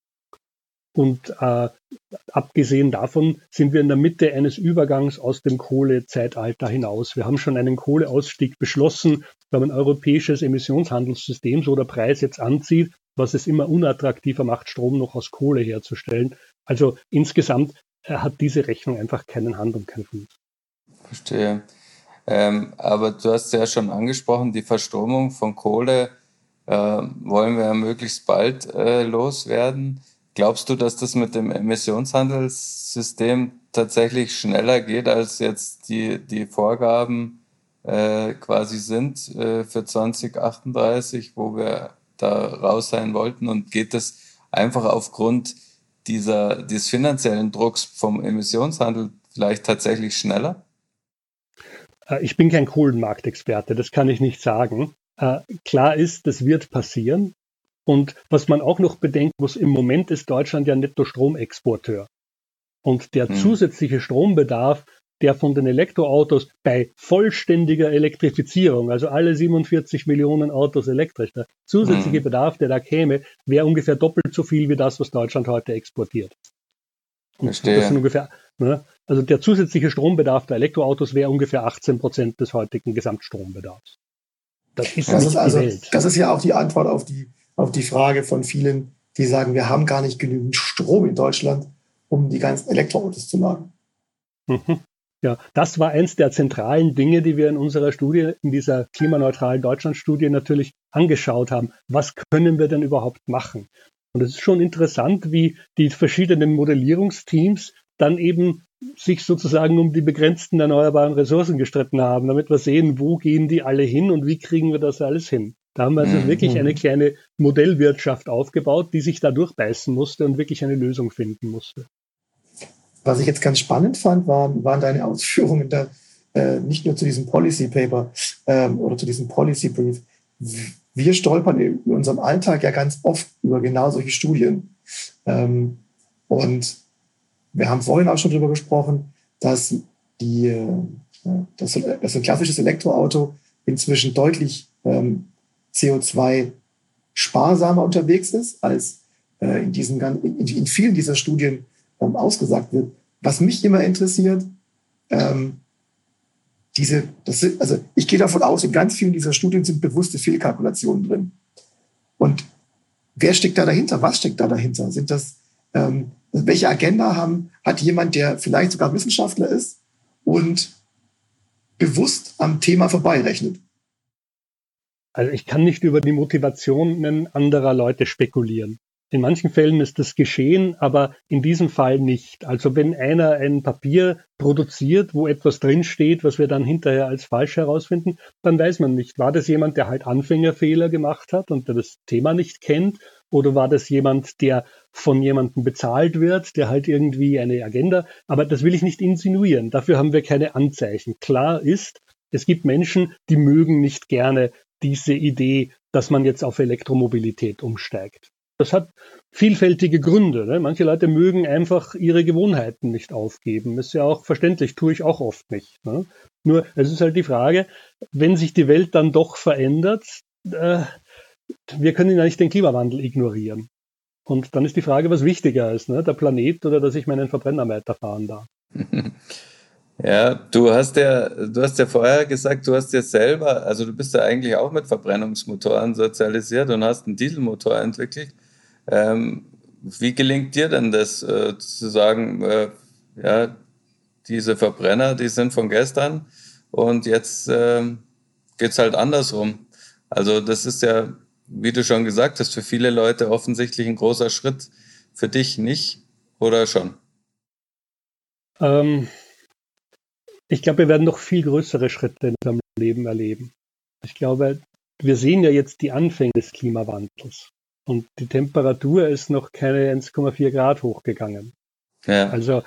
Und äh, abgesehen davon sind wir in der Mitte eines Übergangs aus dem Kohlezeitalter hinaus. Wir haben schon einen Kohleausstieg beschlossen. Wir haben ein europäisches Emissionshandelssystem, so der Preis jetzt anzieht, was es immer unattraktiver macht, Strom noch aus Kohle herzustellen. Also insgesamt äh, hat diese Rechnung einfach keinen Hand und keinen Fuß. Verstehe. Ähm, aber du hast ja schon angesprochen, die Verstromung von Kohle äh, wollen wir ja möglichst bald äh, loswerden. Glaubst du, dass das mit dem Emissionshandelssystem tatsächlich schneller geht, als jetzt die, die Vorgaben äh, quasi sind äh, für 2038, wo wir da raus sein wollten? Und geht das einfach aufgrund dieser, des finanziellen Drucks vom Emissionshandel vielleicht tatsächlich schneller? Äh, ich bin kein Kohlenmarktexperte, das kann ich nicht sagen. Äh, klar ist, das wird passieren. Und was man auch noch bedenken muss, im Moment ist Deutschland ja Netto-Stromexporteur. Und der hm. zusätzliche Strombedarf, der von den Elektroautos bei vollständiger Elektrifizierung, also alle 47 Millionen Autos elektrisch, der zusätzliche hm. Bedarf, der da käme, wäre ungefähr doppelt so viel wie das, was Deutschland heute exportiert. Und Verstehe. Das sind ungefähr, ne, also der zusätzliche Strombedarf der Elektroautos wäre ungefähr 18 Prozent des heutigen Gesamtstrombedarfs. Das ist, das ist also. Das ist ja auch die Antwort auf die auf die Frage von vielen, die sagen, wir haben gar nicht genügend Strom in Deutschland, um die ganzen Elektroautos zu laden. Mhm. Ja, das war eins der zentralen Dinge, die wir in unserer Studie, in dieser klimaneutralen Deutschland-Studie natürlich angeschaut haben. Was können wir denn überhaupt machen? Und es ist schon interessant, wie die verschiedenen Modellierungsteams dann eben sich sozusagen um die begrenzten erneuerbaren Ressourcen gestritten haben, damit wir sehen, wo gehen die alle hin und wie kriegen wir das alles hin. Da haben wir also mhm. wirklich eine kleine Modellwirtschaft aufgebaut, die sich da durchbeißen musste und wirklich eine Lösung finden musste. Was ich jetzt ganz spannend fand, waren, waren deine Ausführungen da, äh, nicht nur zu diesem Policy Paper ähm, oder zu diesem Policy Brief. Wir stolpern in unserem Alltag ja ganz oft über genau solche Studien. Ähm, und wir haben vorhin auch schon darüber gesprochen, dass, die, äh, dass, dass ein klassisches Elektroauto inzwischen deutlich ähm, CO2 sparsamer unterwegs ist, als äh, in, diesen, in, in vielen dieser Studien ähm, ausgesagt wird. Was mich immer interessiert, ähm, diese, das sind, also ich gehe davon aus, in ganz vielen dieser Studien sind bewusste Fehlkalkulationen drin. Und wer steckt da dahinter? Was steckt da dahinter? Sind das, ähm, welche Agenda haben, hat jemand, der vielleicht sogar Wissenschaftler ist und bewusst am Thema vorbeirechnet? Also ich kann nicht über die Motivationen anderer Leute spekulieren. In manchen Fällen ist das geschehen, aber in diesem Fall nicht. Also wenn einer ein Papier produziert, wo etwas drinsteht, was wir dann hinterher als falsch herausfinden, dann weiß man nicht, war das jemand, der halt Anfängerfehler gemacht hat und der das Thema nicht kennt, oder war das jemand, der von jemandem bezahlt wird, der halt irgendwie eine Agenda, aber das will ich nicht insinuieren. Dafür haben wir keine Anzeichen. Klar ist, es gibt Menschen, die mögen nicht gerne diese Idee, dass man jetzt auf Elektromobilität umsteigt. Das hat vielfältige Gründe. Ne? Manche Leute mögen einfach ihre Gewohnheiten nicht aufgeben. Ist ja auch verständlich, tue ich auch oft nicht. Ne? Nur, es ist halt die Frage, wenn sich die Welt dann doch verändert, äh, wir können ja nicht den Klimawandel ignorieren. Und dann ist die Frage, was wichtiger ist, ne? der Planet oder dass ich meinen Verbrenner weiterfahren darf. Ja, du hast ja, du hast ja vorher gesagt, du hast ja selber, also du bist ja eigentlich auch mit Verbrennungsmotoren sozialisiert und hast einen Dieselmotor entwickelt. Ähm, wie gelingt dir denn das, äh, zu sagen, äh, ja, diese Verbrenner, die sind von gestern und jetzt äh, geht's halt andersrum. Also das ist ja, wie du schon gesagt hast, für viele Leute offensichtlich ein großer Schritt. Für dich nicht oder schon? Ähm, ich glaube, wir werden noch viel größere Schritte in unserem Leben erleben. Ich glaube, wir sehen ja jetzt die Anfänge des Klimawandels. Und die Temperatur ist noch keine 1,4 Grad hochgegangen. Ja. Also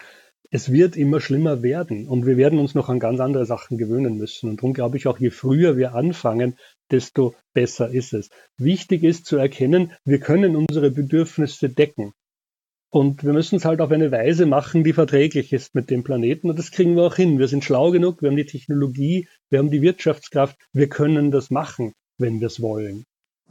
es wird immer schlimmer werden und wir werden uns noch an ganz andere Sachen gewöhnen müssen. Und darum glaube ich auch, je früher wir anfangen, desto besser ist es. Wichtig ist zu erkennen, wir können unsere Bedürfnisse decken. Und wir müssen es halt auf eine Weise machen, die verträglich ist mit dem Planeten. Und das kriegen wir auch hin. Wir sind schlau genug, wir haben die Technologie, wir haben die Wirtschaftskraft, wir können das machen, wenn wir es wollen.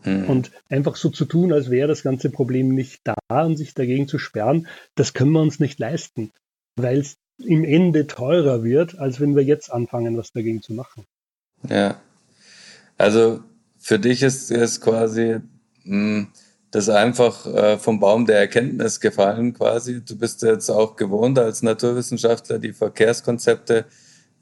Mhm. Und einfach so zu tun, als wäre das ganze Problem nicht da und sich dagegen zu sperren, das können wir uns nicht leisten, weil es im Ende teurer wird, als wenn wir jetzt anfangen, was dagegen zu machen. Ja. Also für dich ist es quasi mh, hm, das einfach äh, vom Baum der Erkenntnis gefallen quasi. Du bist jetzt auch gewohnt als Naturwissenschaftler die Verkehrskonzepte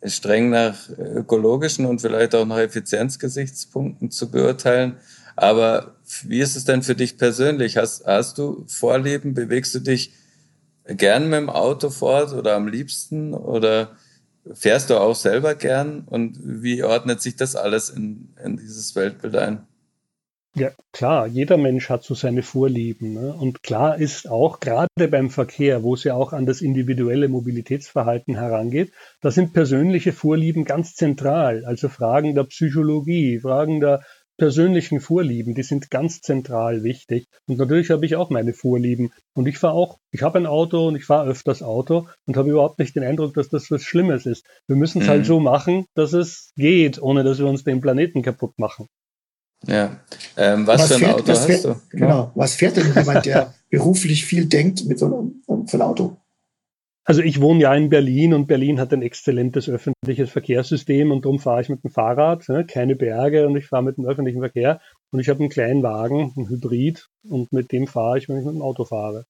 streng nach ökologischen und vielleicht auch nach Effizienzgesichtspunkten zu beurteilen. Aber wie ist es denn für dich persönlich? Hast, hast du Vorlieben? Bewegst du dich gern mit dem Auto fort oder am liebsten? Oder fährst du auch selber gern? Und wie ordnet sich das alles in, in dieses Weltbild ein? Ja, klar, jeder Mensch hat so seine Vorlieben. Ne? Und klar ist auch, gerade beim Verkehr, wo es ja auch an das individuelle Mobilitätsverhalten herangeht, da sind persönliche Vorlieben ganz zentral. Also Fragen der Psychologie, Fragen der persönlichen Vorlieben, die sind ganz zentral wichtig. Und natürlich habe ich auch meine Vorlieben. Und ich fahre auch, ich habe ein Auto und ich fahre öfters Auto und habe überhaupt nicht den Eindruck, dass das was Schlimmes ist. Wir müssen es halt mhm. halt so machen, dass es geht, ohne dass wir uns den Planeten kaputt machen. Ja. Ähm, was, was, für ein fährt, Auto hast fährt, du? Genau. Was fährt denn jemand, der beruflich viel denkt mit so einem, so einem Auto? Also ich wohne ja in Berlin und Berlin hat ein exzellentes öffentliches Verkehrssystem und darum fahre ich mit dem Fahrrad, ne, keine Berge und ich fahre mit dem öffentlichen Verkehr und ich habe einen kleinen Wagen, einen Hybrid und mit dem fahre ich, wenn ich mit dem Auto fahre.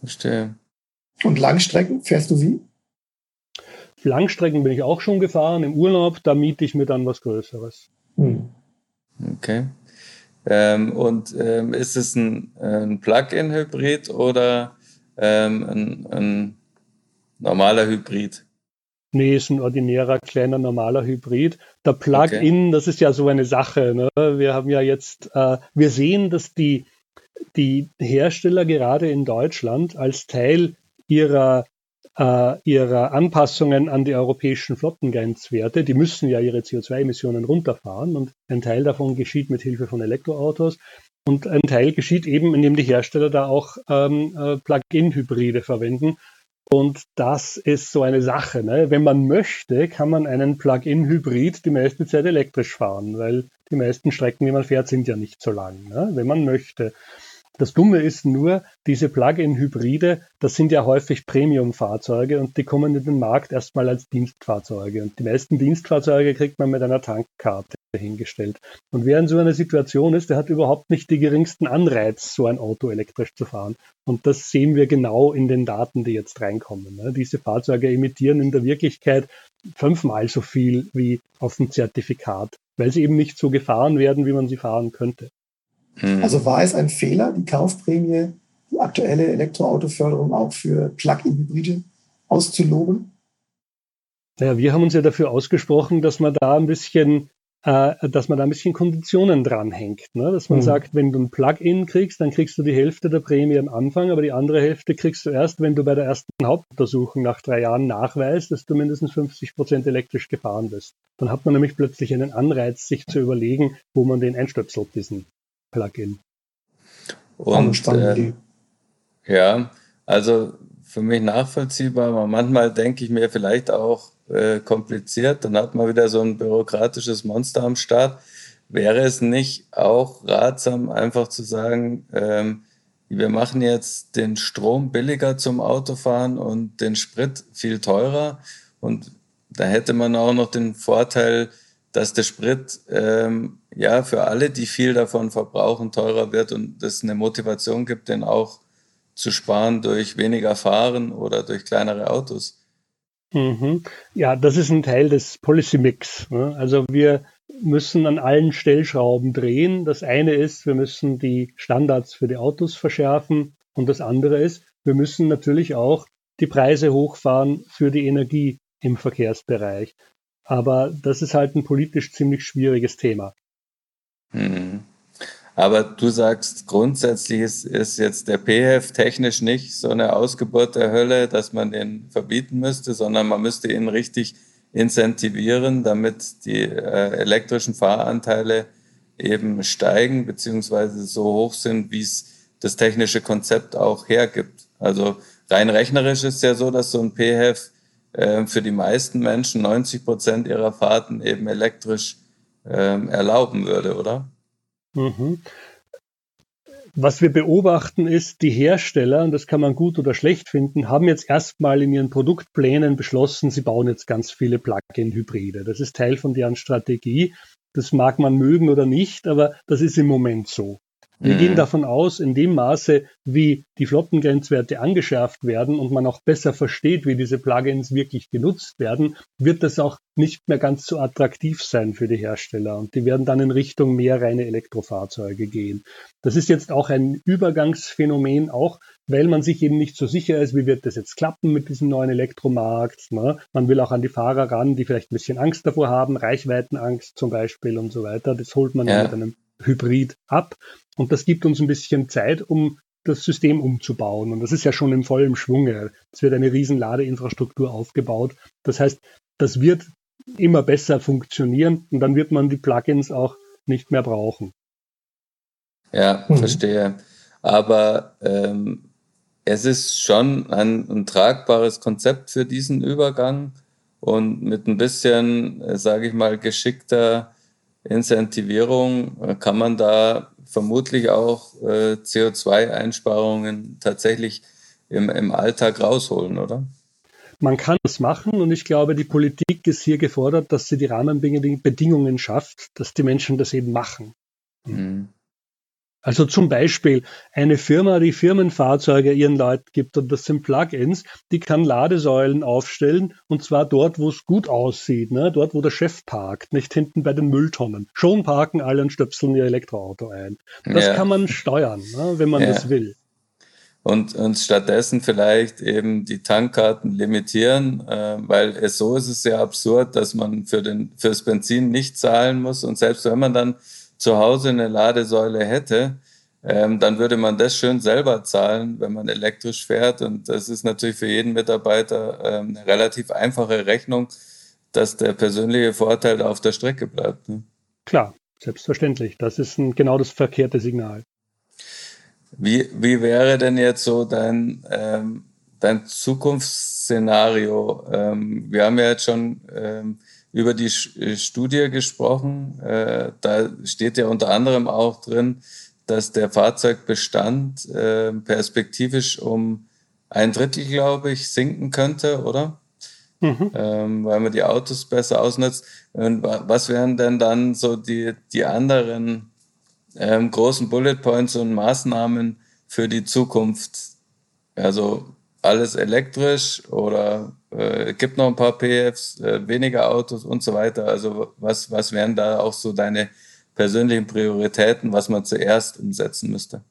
Verstehe. Und Langstrecken fährst du wie? Langstrecken bin ich auch schon gefahren. Im Urlaub, da miete ich mir dann was Größeres. Hm. Okay. Ähm, und ähm, ist es ein, ein Plug-in-Hybrid oder ähm, ein, ein normaler Hybrid? Nee, ist ein ordinärer, kleiner, normaler Hybrid. Der Plug-in, okay. das ist ja so eine Sache. Ne? Wir haben ja jetzt, äh, wir sehen, dass die, die Hersteller gerade in Deutschland als Teil ihrer, äh, ihrer Anpassungen an die europäischen Flottengrenzwerte, die müssen ja ihre CO2-Emissionen runterfahren und ein Teil davon geschieht mit Hilfe von Elektroautos. Und ein Teil geschieht eben, indem die Hersteller da auch ähm, äh, Plug-in-Hybride verwenden und das ist so eine Sache. Ne? Wenn man möchte, kann man einen Plug-in-Hybrid die meiste Zeit elektrisch fahren, weil die meisten Strecken, die man fährt, sind ja nicht so lang, ne? wenn man möchte. Das Dumme ist nur, diese Plug-in-Hybride, das sind ja häufig Premium-Fahrzeuge und die kommen in den Markt erstmal als Dienstfahrzeuge. Und die meisten Dienstfahrzeuge kriegt man mit einer Tankkarte hingestellt. Und wer in so einer Situation ist, der hat überhaupt nicht die geringsten Anreiz, so ein Auto elektrisch zu fahren. Und das sehen wir genau in den Daten, die jetzt reinkommen. Ne? Diese Fahrzeuge emittieren in der Wirklichkeit fünfmal so viel wie auf dem Zertifikat, weil sie eben nicht so gefahren werden, wie man sie fahren könnte. Mhm. Also war es ein Fehler, die Kaufprämie, die aktuelle Elektroautoförderung auch für Plug-in-Hybride auszuloben? Naja, wir haben uns ja dafür ausgesprochen, dass man da ein bisschen äh, dass man da ein bisschen Konditionen dranhängt. Ne? Dass man mhm. sagt, wenn du ein Plug-in kriegst, dann kriegst du die Hälfte der Prämie am Anfang, aber die andere Hälfte kriegst du erst, wenn du bei der ersten Hauptuntersuchung nach drei Jahren nachweist, dass du mindestens 50 Prozent elektrisch gefahren bist. Dann hat man nämlich plötzlich einen Anreiz, sich zu überlegen, wo man den einstöpselt, diesen Plug-in. Und äh, ja, also für mich nachvollziehbar. Manchmal denke ich mir vielleicht auch äh, kompliziert. Dann hat man wieder so ein bürokratisches Monster am Start. Wäre es nicht auch ratsam, einfach zu sagen, ähm, wir machen jetzt den Strom billiger zum Autofahren und den Sprit viel teurer. Und da hätte man auch noch den Vorteil, dass der Sprit ähm, ja für alle, die viel davon verbrauchen, teurer wird und es eine Motivation gibt, den auch zu sparen durch weniger Fahren oder durch kleinere Autos. Mhm. Ja, das ist ein Teil des Policy Mix. Ne? Also wir müssen an allen Stellschrauben drehen. Das eine ist, wir müssen die Standards für die Autos verschärfen und das andere ist, wir müssen natürlich auch die Preise hochfahren für die Energie im Verkehrsbereich. Aber das ist halt ein politisch ziemlich schwieriges Thema. Mhm. Aber du sagst, grundsätzlich ist, ist jetzt der PHEV technisch nicht so eine Ausgeburt der Hölle, dass man den verbieten müsste, sondern man müsste ihn richtig incentivieren, damit die äh, elektrischen Fahranteile eben steigen beziehungsweise so hoch sind, wie es das technische Konzept auch hergibt. Also rein rechnerisch ist ja so, dass so ein PHEV äh, für die meisten Menschen 90 Prozent ihrer Fahrten eben elektrisch äh, erlauben würde, oder? Mhm. Was wir beobachten ist, die Hersteller, und das kann man gut oder schlecht finden, haben jetzt erstmal in ihren Produktplänen beschlossen, sie bauen jetzt ganz viele Plug-in-Hybride. Das ist Teil von deren Strategie. Das mag man mögen oder nicht, aber das ist im Moment so. Wir mhm. gehen davon aus, in dem Maße, wie die Flottengrenzwerte angeschärft werden und man auch besser versteht, wie diese Plugins wirklich genutzt werden, wird das auch nicht mehr ganz so attraktiv sein für die Hersteller und die werden dann in Richtung mehr reine Elektrofahrzeuge gehen. Das ist jetzt auch ein Übergangsphänomen, auch weil man sich eben nicht so sicher ist, wie wird das jetzt klappen mit diesem neuen Elektromarkt. Ne? Man will auch an die Fahrer ran, die vielleicht ein bisschen Angst davor haben, Reichweitenangst zum Beispiel und so weiter. Das holt man ja. mit einem Hybrid ab. Und das gibt uns ein bisschen Zeit, um das System umzubauen. Und das ist ja schon im vollen Schwunge. Es wird eine riesen Ladeinfrastruktur aufgebaut. Das heißt, das wird immer besser funktionieren und dann wird man die Plugins auch nicht mehr brauchen. Ja, mhm. verstehe. Aber ähm, es ist schon ein, ein, tragbares Konzept für diesen Übergang und mit ein bisschen, äh, sage ich mal, geschickter Incentivierung äh, kann man da vermutlich auch äh, CO2-Einsparungen tatsächlich im, im Alltag rausholen, oder? Man kann das machen und ich glaube, die Politik ist hier gefordert, dass sie die Rahmenbedingungen schafft, dass die Menschen das eben machen. Mhm. Also zum Beispiel eine Firma, die Firmenfahrzeuge ihren Leuten gibt und das sind Plugins, die kann Ladesäulen aufstellen und zwar dort, wo es gut aussieht, ne? dort, wo der Chef parkt, nicht hinten bei den Mülltonnen. Schon parken alle und stöpseln ihr Elektroauto ein. Das ja. kann man steuern, ne? wenn man ja. das will. Und, und stattdessen vielleicht eben die Tankkarten limitieren, äh, weil es so ist es ja absurd, dass man für den fürs Benzin nicht zahlen muss und selbst wenn man dann zu Hause eine Ladesäule hätte, ähm, dann würde man das schön selber zahlen, wenn man elektrisch fährt. Und das ist natürlich für jeden Mitarbeiter ähm, eine relativ einfache Rechnung, dass der persönliche Vorteil auf der Strecke bleibt. Ne? Klar, selbstverständlich. Das ist ein, genau das verkehrte Signal. Wie, wie wäre denn jetzt so dein, ähm, dein Zukunftsszenario? Ähm, wir haben ja jetzt schon ähm, über die äh, Studie gesprochen. Äh, da steht ja unter anderem auch drin, dass der Fahrzeugbestand äh, perspektivisch um ein Drittel, glaube ich, sinken könnte, oder? Mhm. Ähm, weil man die Autos besser ausnutzt. Und was wären denn dann so die, die anderen ähm, großen Bullet Points und Maßnahmen für die Zukunft? Also alles elektrisch oder äh, gibt noch ein paar PFs, äh, weniger Autos und so weiter. Also was, was wären da auch so deine persönlichen Prioritäten, was man zuerst umsetzen müsste?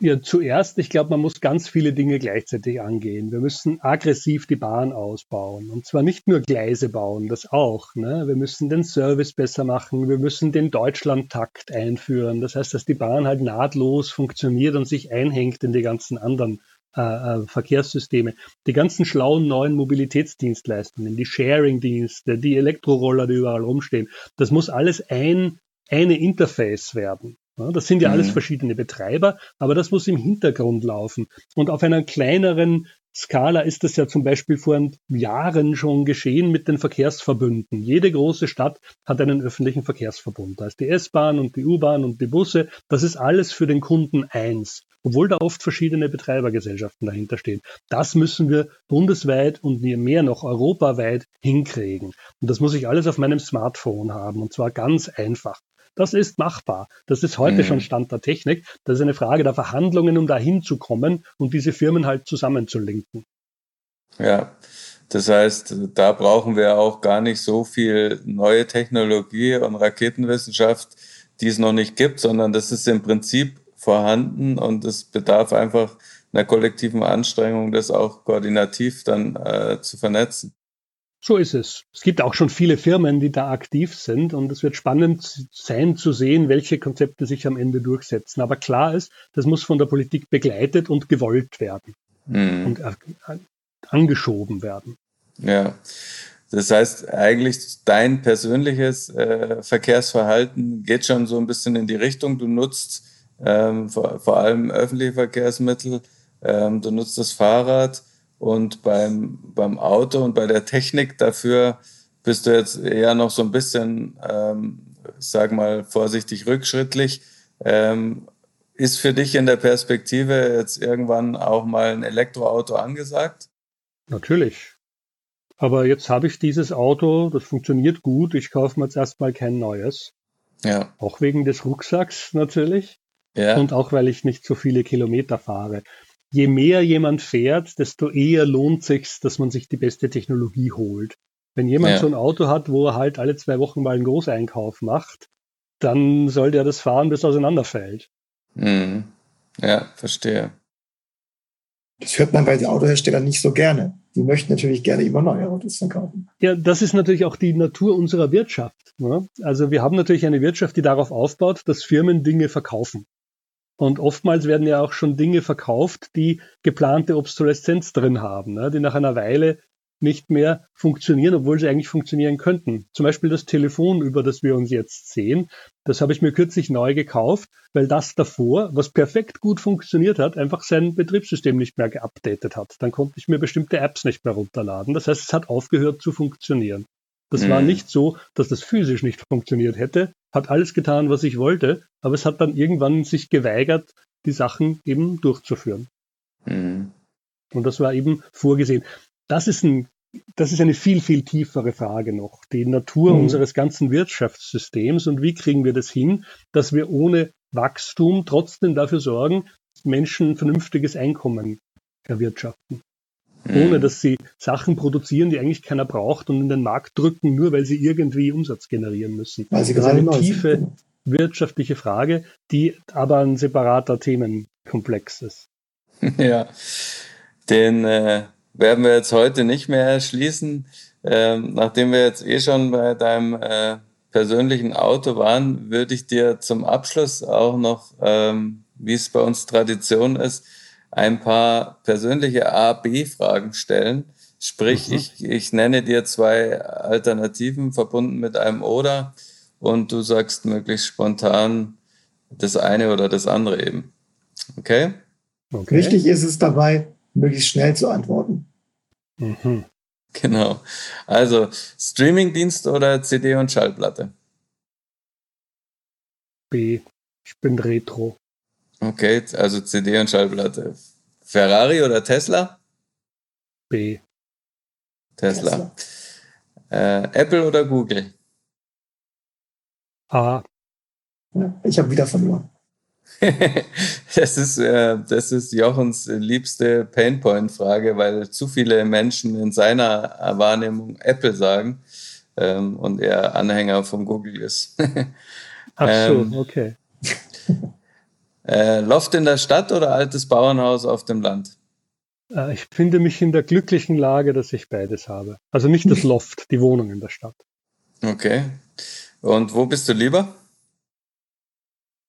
Ja, zuerst, ich glaube, man muss ganz viele Dinge gleichzeitig angehen. Wir müssen aggressiv die Bahn ausbauen. Und zwar nicht nur Gleise bauen, das auch. Ne? Wir müssen den Service besser machen. Wir müssen den Deutschlandtakt einführen. Das heißt, dass die Bahn halt nahtlos funktioniert und sich einhängt in die ganzen anderen äh, äh, Verkehrssysteme, die ganzen schlauen neuen Mobilitätsdienstleistungen, die Sharing-Dienste, die Elektroroller, die überall rumstehen, das muss alles ein, eine Interface werden. Ja, das sind ja alles mhm. verschiedene Betreiber, aber das muss im Hintergrund laufen. Und auf einer kleineren Skala ist das ja zum Beispiel vor Jahren schon geschehen mit den Verkehrsverbünden. Jede große Stadt hat einen öffentlichen Verkehrsverbund. Da ist die S-Bahn und die U-Bahn und die Busse. Das ist alles für den Kunden eins, obwohl da oft verschiedene Betreibergesellschaften dahinter stehen. Das müssen wir bundesweit und mehr noch europaweit hinkriegen. Und das muss ich alles auf meinem Smartphone haben und zwar ganz einfach. Das ist machbar. Das ist heute mhm. schon Stand der Technik. Das ist eine Frage der Verhandlungen, um dahin zu kommen und diese Firmen halt zusammenzulinken. Ja, das heißt, da brauchen wir auch gar nicht so viel neue Technologie und Raketenwissenschaft, die es noch nicht gibt, sondern das ist im Prinzip vorhanden und es bedarf einfach einer kollektiven Anstrengung, das auch koordinativ dann äh, zu vernetzen. So ist es. Es gibt auch schon viele Firmen, die da aktiv sind und es wird spannend sein zu sehen, welche Konzepte sich am Ende durchsetzen. Aber klar ist, das muss von der Politik begleitet und gewollt werden mhm. und angeschoben werden. Ja. Das heißt, eigentlich dein persönliches äh, Verkehrsverhalten geht schon so ein bisschen in die Richtung. Du nutzt ähm, vor, vor, allem öffentliche Verkehrsmittel, ähm, du nutzt das Fahrrad und beim, beim Auto und bei der Technik dafür bist du jetzt eher noch so ein bisschen, ähm, sag mal, vorsichtig rückschrittlich. Ähm, ist für dich in der Perspektive jetzt irgendwann auch mal ein Elektroauto angesagt? Natürlich. Aber jetzt habe ich dieses Auto, das funktioniert gut. Ich kaufe mir jetzt erstmal kein neues. Ja. Auch wegen des Rucksacks natürlich. Ja. Und auch weil ich nicht so viele Kilometer fahre je mehr jemand fährt, desto eher lohnt sich, dass man sich die beste Technologie holt. Wenn jemand ja. so ein Auto hat, wo er halt alle zwei Wochen mal einen Großeinkauf macht, dann soll der das fahren, bis auseinanderfällt. Mhm. Ja, verstehe. Das hört man bei den Autoherstellern nicht so gerne. Die möchten natürlich gerne immer neue Autos verkaufen. Ja, das ist natürlich auch die Natur unserer Wirtschaft. Ne? Also wir haben natürlich eine Wirtschaft, die darauf aufbaut, dass Firmen Dinge verkaufen. Und oftmals werden ja auch schon Dinge verkauft, die geplante Obsoleszenz drin haben, ne, die nach einer Weile nicht mehr funktionieren, obwohl sie eigentlich funktionieren könnten. Zum Beispiel das Telefon, über das wir uns jetzt sehen, das habe ich mir kürzlich neu gekauft, weil das davor, was perfekt gut funktioniert hat, einfach sein Betriebssystem nicht mehr geupdatet hat. Dann konnte ich mir bestimmte Apps nicht mehr runterladen. Das heißt, es hat aufgehört zu funktionieren. Das mhm. war nicht so, dass das physisch nicht funktioniert hätte, hat alles getan, was ich wollte, aber es hat dann irgendwann sich geweigert, die Sachen eben durchzuführen. Mhm. Und das war eben vorgesehen. Das ist ein das ist eine viel, viel tiefere Frage noch. Die Natur mhm. unseres ganzen Wirtschaftssystems und wie kriegen wir das hin, dass wir ohne Wachstum trotzdem dafür sorgen, dass Menschen ein vernünftiges Einkommen erwirtschaften ohne mhm. dass sie Sachen produzieren, die eigentlich keiner braucht und in den Markt drücken, nur weil sie irgendwie Umsatz generieren müssen. Weil sie das ist eine tiefe sind. wirtschaftliche Frage, die aber ein separater Themenkomplex ist. Ja, den äh, werden wir jetzt heute nicht mehr erschließen. Ähm, nachdem wir jetzt eh schon bei deinem äh, persönlichen Auto waren, würde ich dir zum Abschluss auch noch, ähm, wie es bei uns Tradition ist, ein paar persönliche A-B-Fragen stellen. Sprich, mhm. ich, ich nenne dir zwei Alternativen verbunden mit einem Oder und du sagst möglichst spontan das eine oder das andere eben. Okay? okay. Wichtig ist es dabei, möglichst schnell zu antworten. Mhm. Genau. Also Streamingdienst oder CD und Schallplatte? B. Ich bin Retro. Okay, also CD und Schallplatte. Ferrari oder Tesla? B. Tesla. Tesla. Äh, Apple oder Google? A. Ja, ich habe wieder verloren. das, ist, äh, das ist Jochens liebste Painpoint-Frage, weil zu viele Menschen in seiner Wahrnehmung Apple sagen ähm, und er Anhänger von Google ist. Ach so, ähm, okay. Äh, Loft in der Stadt oder altes Bauernhaus auf dem Land? Äh, ich finde mich in der glücklichen Lage, dass ich beides habe. Also nicht das Loft, die Wohnung in der Stadt. Okay. Und wo bist du lieber?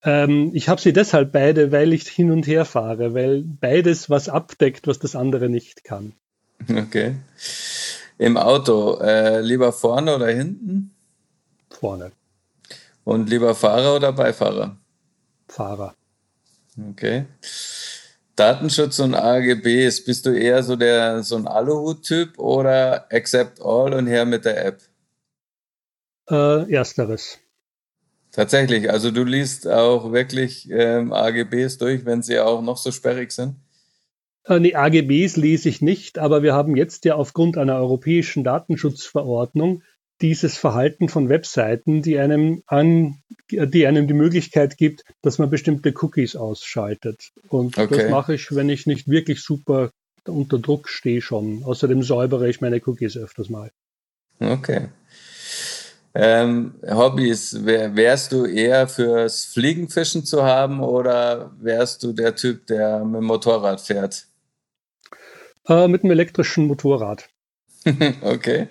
Ähm, ich habe sie deshalb beide, weil ich hin und her fahre, weil beides was abdeckt, was das andere nicht kann. Okay. Im Auto, äh, lieber vorne oder hinten? Vorne. Und lieber Fahrer oder Beifahrer? Fahrer. Okay. Datenschutz und AGBs, bist du eher so der so ein Aluhut-Typ oder accept all und her mit der App? Äh, ersteres. Tatsächlich, also du liest auch wirklich ähm, AGBs durch, wenn sie auch noch so sperrig sind? Äh, nee, AGBs lese ich nicht, aber wir haben jetzt ja aufgrund einer europäischen Datenschutzverordnung dieses Verhalten von Webseiten, die einem an, die einem die Möglichkeit gibt, dass man bestimmte Cookies ausschaltet. Und okay. das mache ich, wenn ich nicht wirklich super unter Druck stehe schon. Außerdem säubere ich meine Cookies öfters mal. Okay. Ähm, Hobbys, wär, wärst du eher fürs Fliegenfischen zu haben oder wärst du der Typ, der mit dem Motorrad fährt? Äh, mit einem elektrischen Motorrad. okay.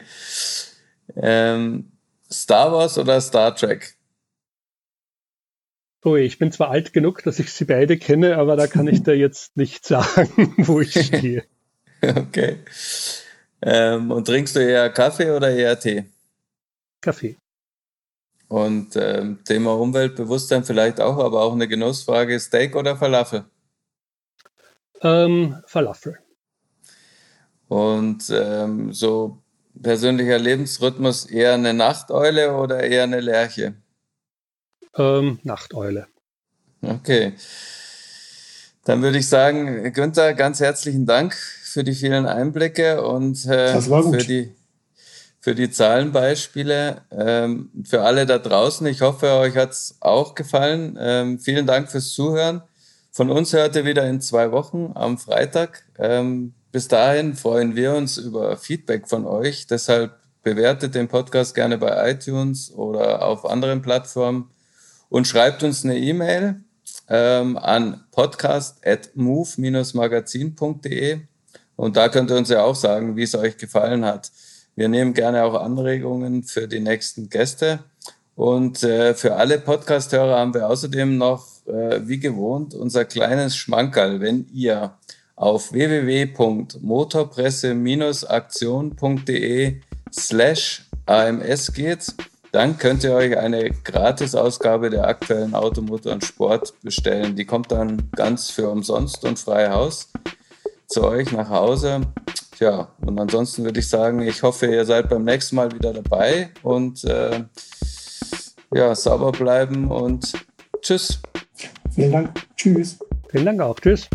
Ähm, Star Wars oder Star Trek? Oh, ich bin zwar alt genug, dass ich sie beide kenne, aber da kann ich dir jetzt nicht sagen, wo ich stehe. okay. Ähm, und trinkst du eher Kaffee oder eher Tee? Kaffee. Und ähm, Thema Umweltbewusstsein vielleicht auch, aber auch eine Genussfrage: Steak oder Falafel? Ähm, Falafel. Und ähm, so persönlicher Lebensrhythmus eher eine Nachteule oder eher eine Lerche? Ähm, Nachteule. Okay. Dann würde ich sagen, Günther, ganz herzlichen Dank für die vielen Einblicke und äh, für die für die Zahlenbeispiele. Ähm, für alle da draußen, ich hoffe, euch hat es auch gefallen. Ähm, vielen Dank fürs Zuhören. Von uns hört ihr wieder in zwei Wochen am Freitag. Ähm, bis dahin freuen wir uns über Feedback von euch. Deshalb bewertet den Podcast gerne bei iTunes oder auf anderen Plattformen und schreibt uns eine E-Mail ähm, an podcast.move-magazin.de und da könnt ihr uns ja auch sagen, wie es euch gefallen hat. Wir nehmen gerne auch Anregungen für die nächsten Gäste. Und äh, für alle Podcast-Hörer haben wir außerdem noch, äh, wie gewohnt, unser kleines Schmankerl. Wenn ihr auf www.motorpresse-aktion.de slash AMS geht, dann könnt ihr euch eine Gratisausgabe der aktuellen Automotor und Sport bestellen. Die kommt dann ganz für umsonst und frei Haus zu euch nach Hause. Tja, und ansonsten würde ich sagen, ich hoffe, ihr seid beim nächsten Mal wieder dabei und äh, ja, sauber bleiben und tschüss. Vielen Dank. Tschüss. Vielen Dank auch. Tschüss.